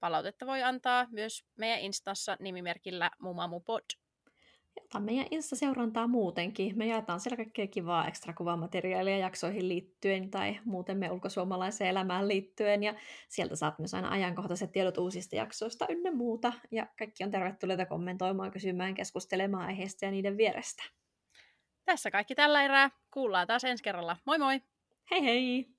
Palautetta voi antaa myös meidän instassa nimimerkillä mumamupod. Ja ota meidän Insta-seurantaa muutenkin. Me jaetaan siellä kaikkea kivaa ekstra kuvamateriaalia jaksoihin liittyen tai muuten me ulkosuomalaiseen elämään liittyen. Ja sieltä saat myös aina ajankohtaiset tiedot uusista jaksoista ynnä muuta. Ja kaikki on tervetulleita kommentoimaan, kysymään, keskustelemaan aiheesta ja niiden vierestä. Tässä kaikki tällä erää. Kuullaan taas ensi kerralla. Moi moi! Hei hei!